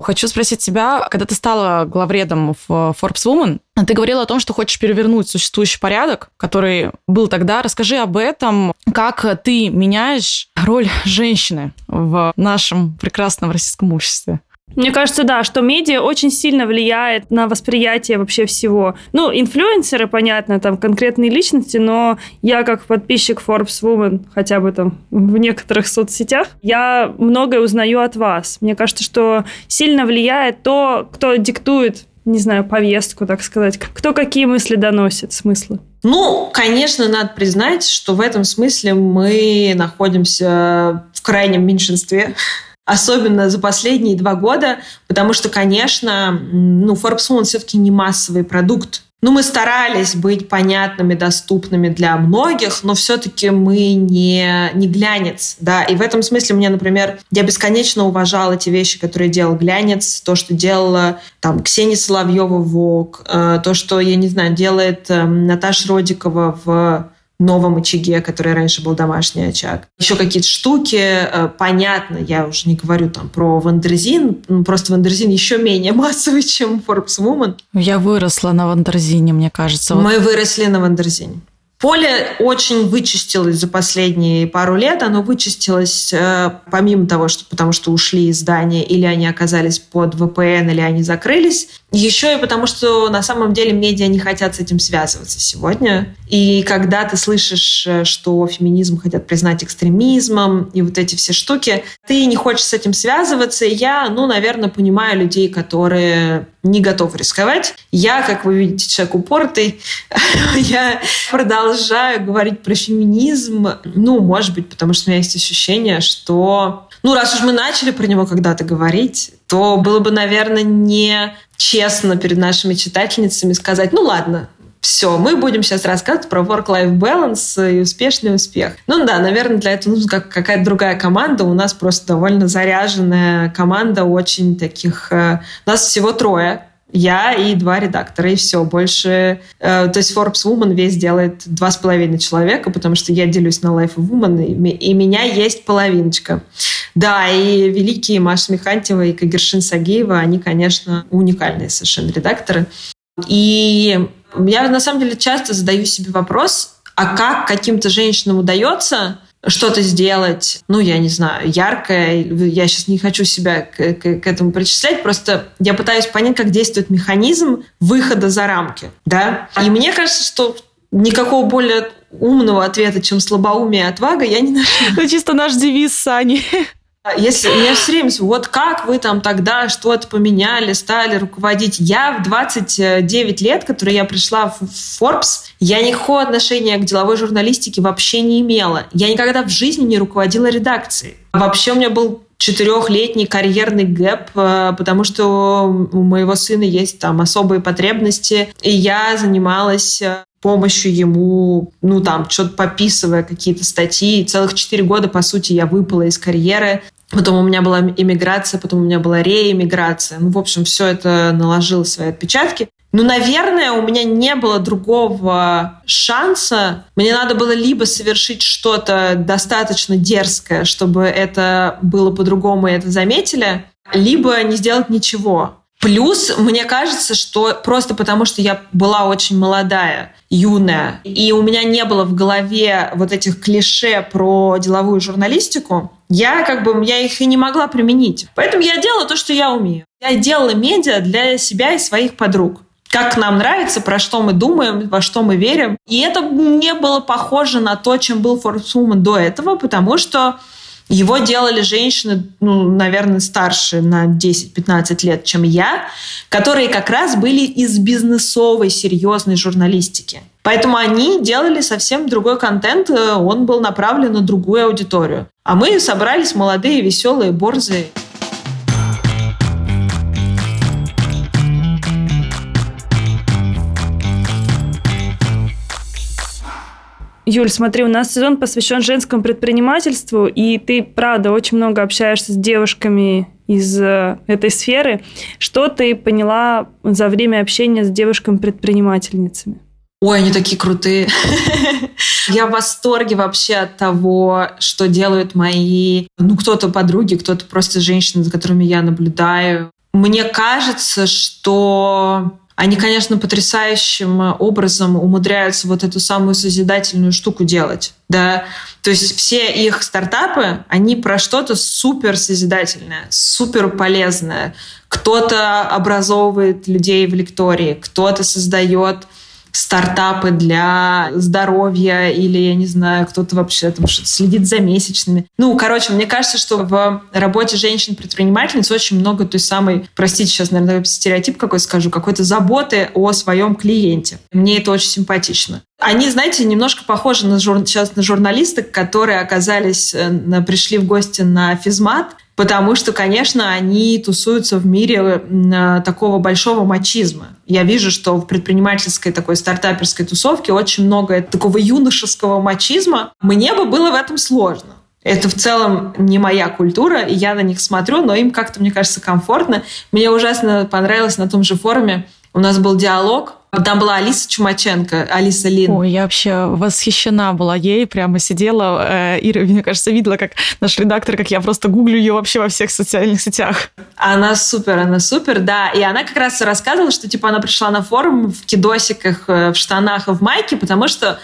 Хочу спросить тебя, когда ты стала главредом в Forbes Woman, ты говорила о том, что хочешь перевернуть существующий порядок, который был тогда. Расскажи об этом, как ты меняешь роль женщины в нашем прекрасном российском обществе. Мне кажется, да, что медиа очень сильно влияет на восприятие вообще всего. Ну, инфлюенсеры, понятно, там конкретные личности, но я как подписчик Forbes Woman, хотя бы там в некоторых соцсетях, я многое узнаю от вас. Мне кажется, что сильно влияет то, кто диктует, не знаю, повестку, так сказать, кто какие мысли доносит, смыслы. Ну, конечно, надо признать, что в этом смысле мы находимся в крайнем меньшинстве особенно за последние два года, потому что, конечно, ну, Forbes Woman все-таки не массовый продукт. Ну, мы старались быть понятными, доступными для многих, но все-таки мы не, не глянец, да, и в этом смысле мне, например, я бесконечно уважала те вещи, которые делал глянец, то, что делала там Ксения Соловьева в ВОК, э, то, что, я не знаю, делает э, Наташа Родикова в новом очаге, который раньше был домашний очаг. Еще какие-то штуки, э, понятно, я уже не говорю там про Wonderzine, ну, просто Wonderzine еще менее массовый, чем Forbes Woman. Я выросла на Вандерзине, мне кажется. Мы вот. выросли на Вандерзине. Поле очень вычистилось за последние пару лет. Оно вычистилось э, помимо того, что потому что ушли издания, или они оказались под VPN, или они закрылись. Еще и потому, что на самом деле медиа не хотят с этим связываться сегодня. И когда ты слышишь, э, что феминизм хотят признать экстремизмом и вот эти все штуки, ты не хочешь с этим связываться. И я, ну, наверное, понимаю людей, которые не готовы рисковать. Я, как вы видите, человек упоротый. я продолжаю говорить про феминизм. Ну, может быть, потому что у меня есть ощущение, что ну, раз уж мы начали про него когда-то говорить, то было бы, наверное, не честно перед нашими читательницами сказать, ну ладно, все, мы будем сейчас рассказывать про work-life balance и успешный успех. Ну да, наверное, для этого нужна какая-то другая команда. У нас просто довольно заряженная команда, очень таких... Э, нас всего трое я и два редактора, и все. Больше... Э, то есть Forbes Woman весь делает два с половиной человека, потому что я делюсь на Life of Woman, и, и меня есть половиночка. Да, и великие Маша Михантьева и Кагершин Сагеева, они, конечно, уникальные совершенно редакторы. И я, на самом деле, часто задаю себе вопрос, а как каким-то женщинам удается что-то сделать, ну, я не знаю, яркое. Я сейчас не хочу себя к, к, к этому причислять, просто я пытаюсь понять, как действует механизм выхода за рамки, да. И мне кажется, что никакого более умного ответа, чем слабоумие и отвага, я не нашла. Это чисто наш девиз, Сани. Если я все время, вот как вы там тогда что-то поменяли, стали руководить. Я в 29 лет, которые я пришла в Forbes, я никакого отношения к деловой журналистике вообще не имела. Я никогда в жизни не руководила редакцией. Вообще у меня был четырехлетний карьерный гэп, э, потому что у моего сына есть там особые потребности, и я занималась э, помощью ему, ну, там, что-то пописывая какие-то статьи. Целых четыре года, по сути, я выпала из карьеры. Потом у меня была иммиграция, потом у меня была реиммиграция. Ну, в общем, все это наложило свои отпечатки. Ну, наверное, у меня не было другого шанса. Мне надо было либо совершить что-то достаточно дерзкое, чтобы это было по-другому и это заметили, либо не сделать ничего. Плюс, мне кажется, что просто потому, что я была очень молодая, юная, и у меня не было в голове вот этих клише про деловую журналистику, я как бы, я их и не могла применить. Поэтому я делала то, что я умею. Я делала медиа для себя и своих подруг как нам нравится, про что мы думаем, во что мы верим. И это не было похоже на то, чем был Forbes Woman до этого, потому что его делали женщины, ну, наверное, старше на 10-15 лет, чем я, которые как раз были из бизнесовой, серьезной журналистики. Поэтому они делали совсем другой контент, э, он был направлен на другую аудиторию. А мы собрались молодые, веселые, борзые. Юль, смотри, у нас сезон посвящен женскому предпринимательству, и ты, правда, очень много общаешься с девушками из э, этой сферы. Что ты поняла за время общения с девушками-предпринимательницами? Ой, они такие крутые. Я в восторге вообще от того, что делают мои, ну, кто-то подруги, кто-то просто женщины, за которыми я наблюдаю. Мне кажется, что они, конечно, потрясающим образом умудряются вот эту самую созидательную штуку делать. Да? То есть все их стартапы, они про что-то супер созидательное, супер полезное. Кто-то образовывает людей в лектории, кто-то создает стартапы для здоровья или, я не знаю, кто-то вообще там следит за месячными. Ну, короче, мне кажется, что в работе женщин-предпринимательниц очень много той самой, простите, сейчас, наверное, стереотип какой скажу, какой-то заботы о своем клиенте. Мне это очень симпатично. Они, знаете, немножко похожи на жур... сейчас на журналисток, которые оказались, э, пришли в гости на физмат, потому что, конечно, они тусуются в мире э, такого большого мачизма. Я вижу, что в предпринимательской такой стартаперской тусовке очень много такого юношеского мачизма. Мне бы было в этом сложно. Это в целом не моя культура, и я на них смотрю, но им как-то, мне кажется, комфортно. Мне ужасно понравилось на том же форуме. У нас был диалог там была Алиса Чумаченко, Алиса Лин. Ой, я вообще восхищена была ей, прямо сидела. Э, Ира, мне кажется, видела, как наш редактор, как я просто гуглю ее вообще во всех социальных сетях. Она супер, она супер, да. И она как раз рассказывала, что типа она пришла на форум в кидосиках, э, в штанах и в майке, потому что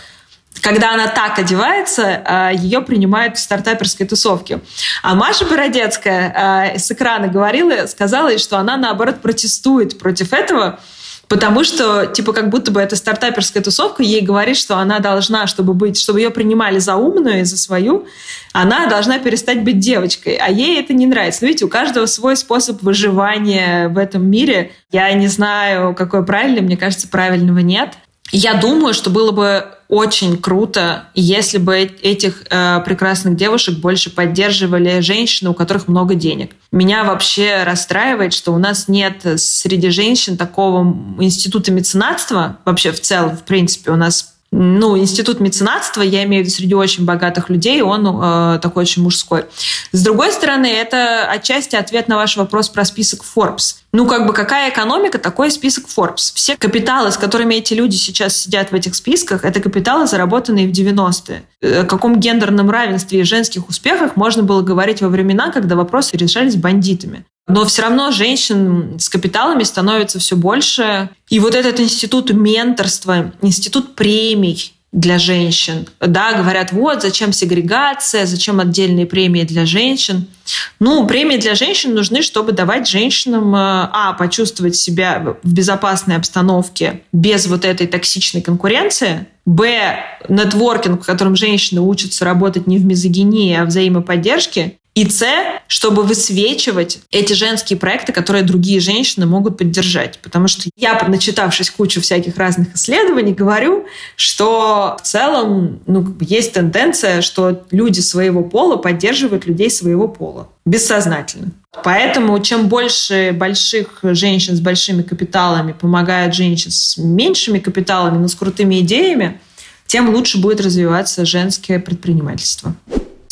когда она так одевается, э, ее принимают в стартаперской тусовке. А Маша Бородецкая с экрана говорила, сказала, что она, наоборот, протестует против этого, Потому что, типа, как будто бы эта стартаперская тусовка ей говорит, что она должна, чтобы быть, чтобы ее принимали за умную и за свою, она должна перестать быть девочкой. А ей это не нравится. Но видите, у каждого свой способ выживания в этом мире. Я не знаю, какой правильный, мне кажется, правильного нет. Я думаю, что было бы очень круто, если бы этих э, прекрасных девушек больше поддерживали женщины, у которых много денег. Меня вообще расстраивает, что у нас нет среди женщин такого института меценатства, вообще в целом, в принципе, у нас ну, институт меценатства, я имею в виду среди очень богатых людей, он э, такой очень мужской. С другой стороны, это отчасти ответ на ваш вопрос про список Forbes. Ну, как бы какая экономика, такой список Forbes. Все капиталы, с которыми эти люди сейчас сидят в этих списках, это капиталы, заработанные в 90-е. О каком гендерном равенстве и женских успехах можно было говорить во времена, когда вопросы решались бандитами. Но все равно женщин с капиталами становится все больше. И вот этот институт менторства, институт премий для женщин. Да, говорят, вот, зачем сегрегация, зачем отдельные премии для женщин. Ну, премии для женщин нужны, чтобы давать женщинам, э, а, почувствовать себя в безопасной обстановке без вот этой токсичной конкуренции, б, нетворкинг, в котором женщины учатся работать не в мизогинии, а в взаимоподдержке, и С, чтобы высвечивать эти женские проекты, которые другие женщины могут поддержать. Потому что я, начитавшись кучу всяких разных исследований, говорю, что в целом ну, есть тенденция, что люди своего пола поддерживают людей своего пола бессознательно. Поэтому чем больше больших женщин с большими капиталами помогают женщин с меньшими капиталами, но с крутыми идеями, тем лучше будет развиваться женское предпринимательство.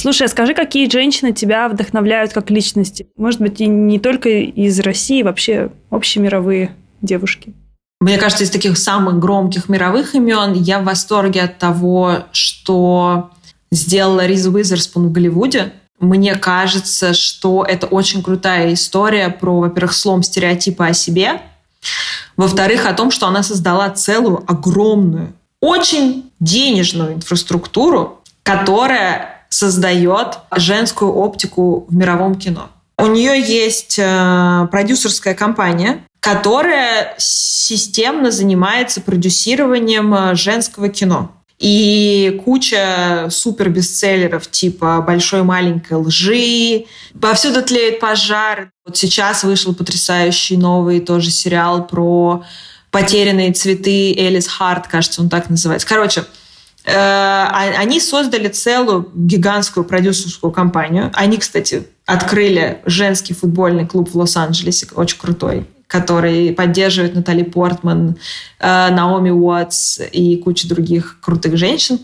Слушай, а скажи, какие женщины тебя вдохновляют как личности? Может быть, и не только из России, вообще общемировые девушки? Мне кажется, из таких самых громких мировых имен я в восторге от того, что сделала Риз Уизерспун в Голливуде. Мне кажется, что это очень крутая история про, во-первых, слом стереотипа о себе, во-вторых, о том, что она создала целую огромную, очень денежную инфраструктуру, которая создает женскую оптику в мировом кино. У нее есть э, продюсерская компания, которая системно занимается продюсированием э, женского кино. И куча супер бестселлеров типа «Большой маленькой лжи», «Повсюду тлеет пожар». Вот сейчас вышел потрясающий новый тоже сериал про потерянные цветы Элис Харт, кажется, он так называется. Короче, они создали целую гигантскую продюсерскую компанию. Они, кстати, открыли женский футбольный клуб в Лос-Анджелесе, очень крутой который поддерживает Натали Портман, э, Наоми Уотс и куча других крутых женщин.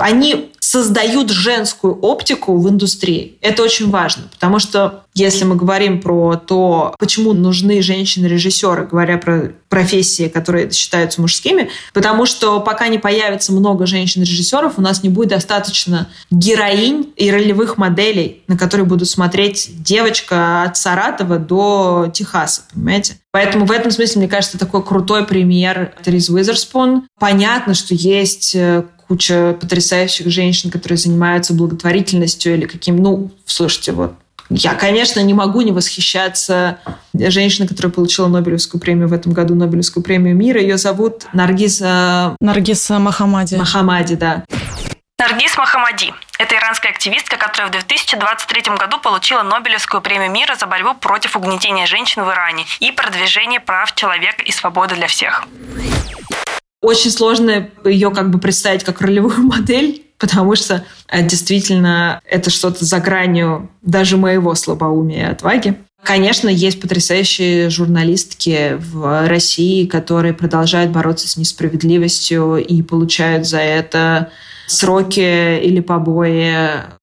Они создают женскую оптику в индустрии. Это очень важно, потому что если мы говорим про то, почему нужны женщины-режиссеры, говоря про профессии, которые считаются мужскими, потому что пока не появится много женщин-режиссеров, у нас не будет достаточно героинь и ролевых моделей, на которые будут смотреть девочка от Саратова до Техаса, понимаете? Поэтому в этом смысле, мне кажется, такой крутой пример Терез Уизерспун. Понятно, что есть э, куча потрясающих женщин, которые занимаются благотворительностью или каким, ну, слушайте, вот я, конечно, не могу не восхищаться женщиной, которая получила Нобелевскую премию в этом году, Нобелевскую премию мира. Ее зовут Наргиза... Наргиз Махамади. Махамади, да. Наргиз Махамади – это иранская активистка, которая в 2023 году получила Нобелевскую премию мира за борьбу против угнетения женщин в Иране и продвижение прав человека и свободы для всех. Очень сложно ее как бы представить как ролевую модель, потому что э, действительно это что-то за гранью даже моего слабоумия и отваги. Конечно, есть потрясающие журналистки в России, которые продолжают бороться с несправедливостью и получают за это сроки или побои.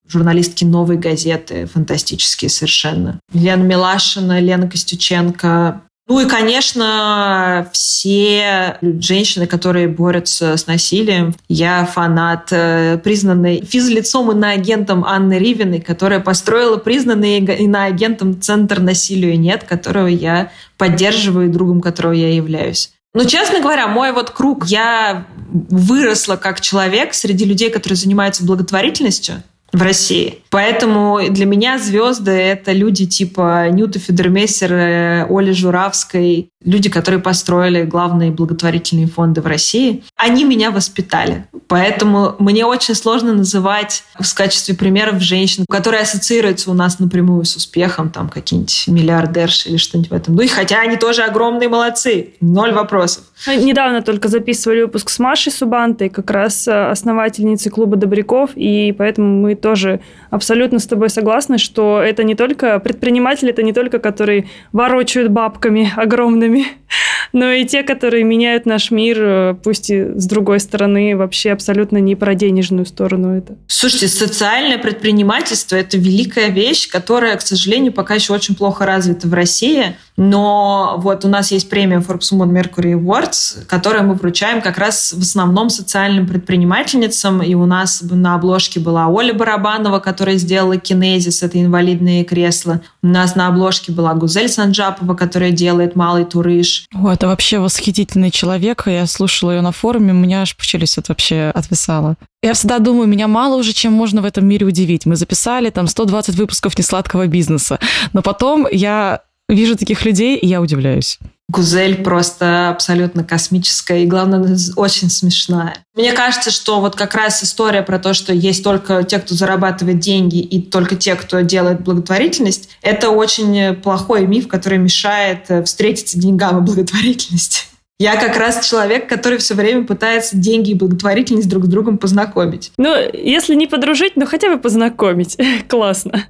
Журналистки «Новой газеты» фантастические совершенно. Лена Милашина, Лена Костюченко, ну и, конечно, все женщины, которые борются с насилием. Я фанат э, признанной физлицом и иноагентом Анны Ривиной, которая построила признанный иноагентом Центр насилию нет, которого я поддерживаю и другом которого я являюсь. Но, честно говоря, мой вот круг, я выросла как человек среди людей, которые занимаются благотворительностью в России. Поэтому для меня звезды — это люди типа Нюта Федермессера, Оли Журавской, люди, которые построили главные благотворительные фонды в России. Они меня воспитали. Поэтому мне очень сложно называть в качестве примеров женщин, которые ассоциируются у нас напрямую с успехом, там какие-нибудь миллиардерши или что-нибудь в этом. Ну и хотя они тоже огромные молодцы, ноль вопросов. Недавно только записывали выпуск с Машей Субантой, как раз э, основательницей клуба Добряков, и поэтому мы тоже абсолютно с тобой согласны, что это не только предприниматели, это не только которые ворочают бабками огромными, но и те, которые меняют наш мир, э, пусть и с другой стороны, вообще абсолютно не про денежную сторону это. Слушайте, социальное предпринимательство – это великая вещь, которая, к сожалению, пока еще очень плохо развита в России. Но вот у нас есть премия Forbes Women Mercury Awards, которую мы вручаем как раз в основном социальным предпринимательницам. И у нас на обложке была Оля Барабанова, которая сделала кинезис, это инвалидные кресла. У нас на обложке была Гузель Санджапова, которая делает малый турыш. О, это вообще восхитительный человек. Я слушала ее на форуме, у меня аж челюсть это вообще отвисала. Я всегда думаю, меня мало уже чем можно в этом мире удивить. Мы записали там 120 выпусков несладкого бизнеса. Но потом я вижу таких людей, и я удивляюсь. Гузель просто абсолютно космическая и, главное, очень смешная. Мне кажется, что вот как раз история про то, что есть только те, кто зарабатывает деньги, и только те, кто делает благотворительность, это очень плохой миф, который мешает э, встретиться деньгам и благотворительности. Я как раз человек, который все время пытается деньги и благотворительность друг с другом познакомить. Ну, если не подружить, ну хотя бы познакомить. Классно.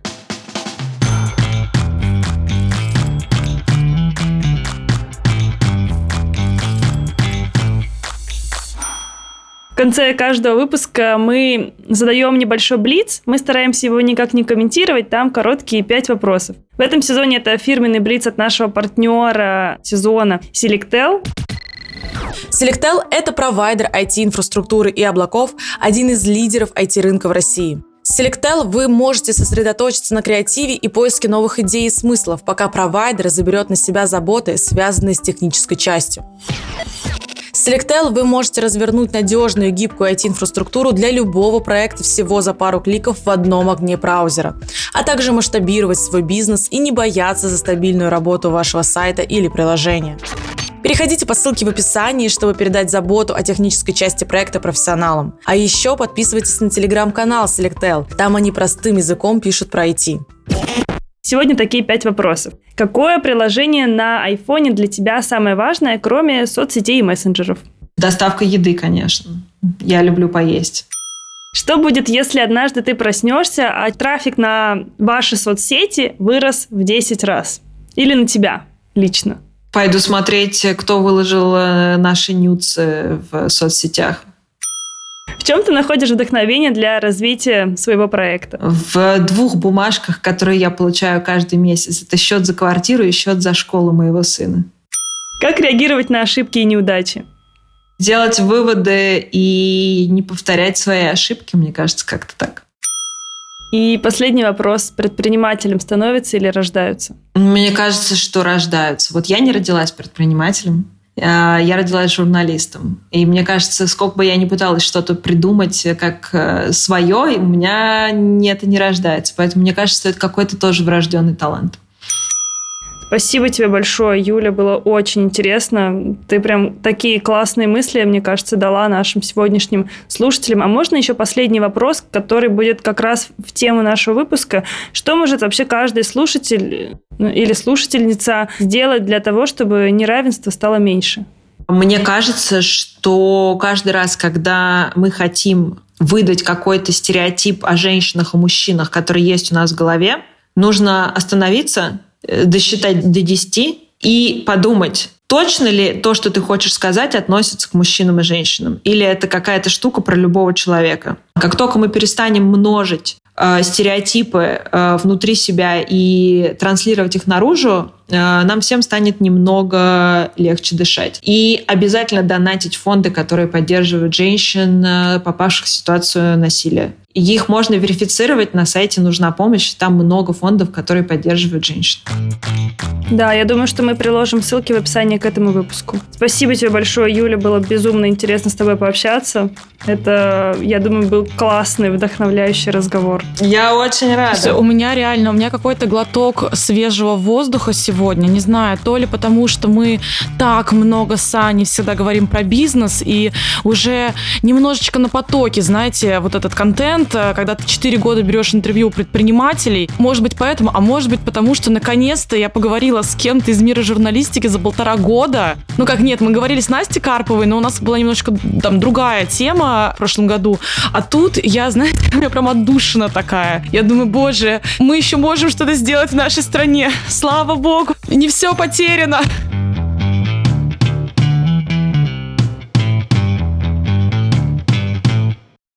Конце каждого выпуска мы задаем небольшой блиц. Мы стараемся его никак не комментировать. Там короткие пять вопросов. В этом сезоне это фирменный блиц от нашего партнера сезона Selectel. Selectel – это провайдер IT-инфраструктуры и облаков, один из лидеров IT-рынка в России. С Selectel вы можете сосредоточиться на креативе и поиске новых идей и смыслов, пока провайдер заберет на себя заботы, связанные с технической частью. С Selectel вы можете развернуть надежную и гибкую IT-инфраструктуру для любого проекта всего за пару кликов в одном огне браузера, а также масштабировать свой бизнес и не бояться за стабильную работу вашего сайта или приложения. Переходите по ссылке в описании, чтобы передать заботу о технической части проекта профессионалам. А еще подписывайтесь на телеграм-канал Selectel. Там они простым языком пишут про IT. Сегодня такие пять вопросов. Какое приложение на айфоне для тебя самое важное, кроме соцсетей и мессенджеров? Доставка еды, конечно. Я люблю поесть. Что будет, если однажды ты проснешься, а трафик на ваши соцсети вырос в 10 раз? Или на тебя лично? Пойду смотреть, кто выложил э, наши нюцы в соцсетях. В чем ты находишь вдохновение для развития своего проекта? В двух бумажках, которые я получаю каждый месяц. Это счет за квартиру и счет за школу моего сына. Как реагировать на ошибки и неудачи? Делать выводы и не повторять свои ошибки, мне кажется, как-то так. И последний вопрос. Предпринимателем становятся или рождаются? Мне кажется, что рождаются. Вот я не родилась предпринимателем. А, я родилась журналистом. И мне кажется, сколько бы я ни пыталась что-то придумать как э, свое, у меня это не рождается. Поэтому мне кажется, что это какой-то тоже врожденный талант. Спасибо тебе большое, Юля, было очень интересно. Ты прям такие классные мысли, мне кажется, дала нашим сегодняшним слушателям. А можно еще последний вопрос, который будет как раз в тему нашего выпуска. Что может вообще каждый слушатель ну, или слушательница сделать для того, чтобы неравенство стало меньше? Мне кажется, что каждый раз, когда мы хотим выдать какой-то стереотип о женщинах и мужчинах, который есть у нас в голове, нужно остановиться досчитать до 10 и подумать, точно ли то, что ты хочешь сказать, относится к мужчинам и женщинам? Или это какая-то штука про любого человека? Как только мы перестанем множить э, стереотипы э, внутри себя и транслировать их наружу, э, нам всем станет немного легче дышать. И обязательно донатить фонды, которые поддерживают женщин, э, попавших в ситуацию насилия. Их можно верифицировать на сайте «Нужна помощь». Там много фондов, которые поддерживают женщин. Да, я думаю, что мы приложим ссылки в описании к этому выпуску. Спасибо тебе большое, Юля. Было безумно интересно с тобой пообщаться. Это, я думаю, был классный, вдохновляющий разговор. Я очень рада. У меня реально, у меня какой-то глоток свежего воздуха сегодня. Не знаю, то ли потому, что мы так много с Аней всегда говорим про бизнес, и уже немножечко на потоке, знаете, вот этот контент, э, когда ты 4 года берешь интервью у предпринимателей. Может быть, поэтому, а может быть, потому что наконец-то я поговорила с кем-то из мира журналистики за полтора года. Ну как нет, мы говорили с Настей Карповой, но у нас была немножко там другая тема в прошлом году. А тут я, знаете, у меня прям отдушина такая. Я думаю, боже, мы еще можем что-то сделать в нашей стране. Слава богу, дорогу. Не все потеряно.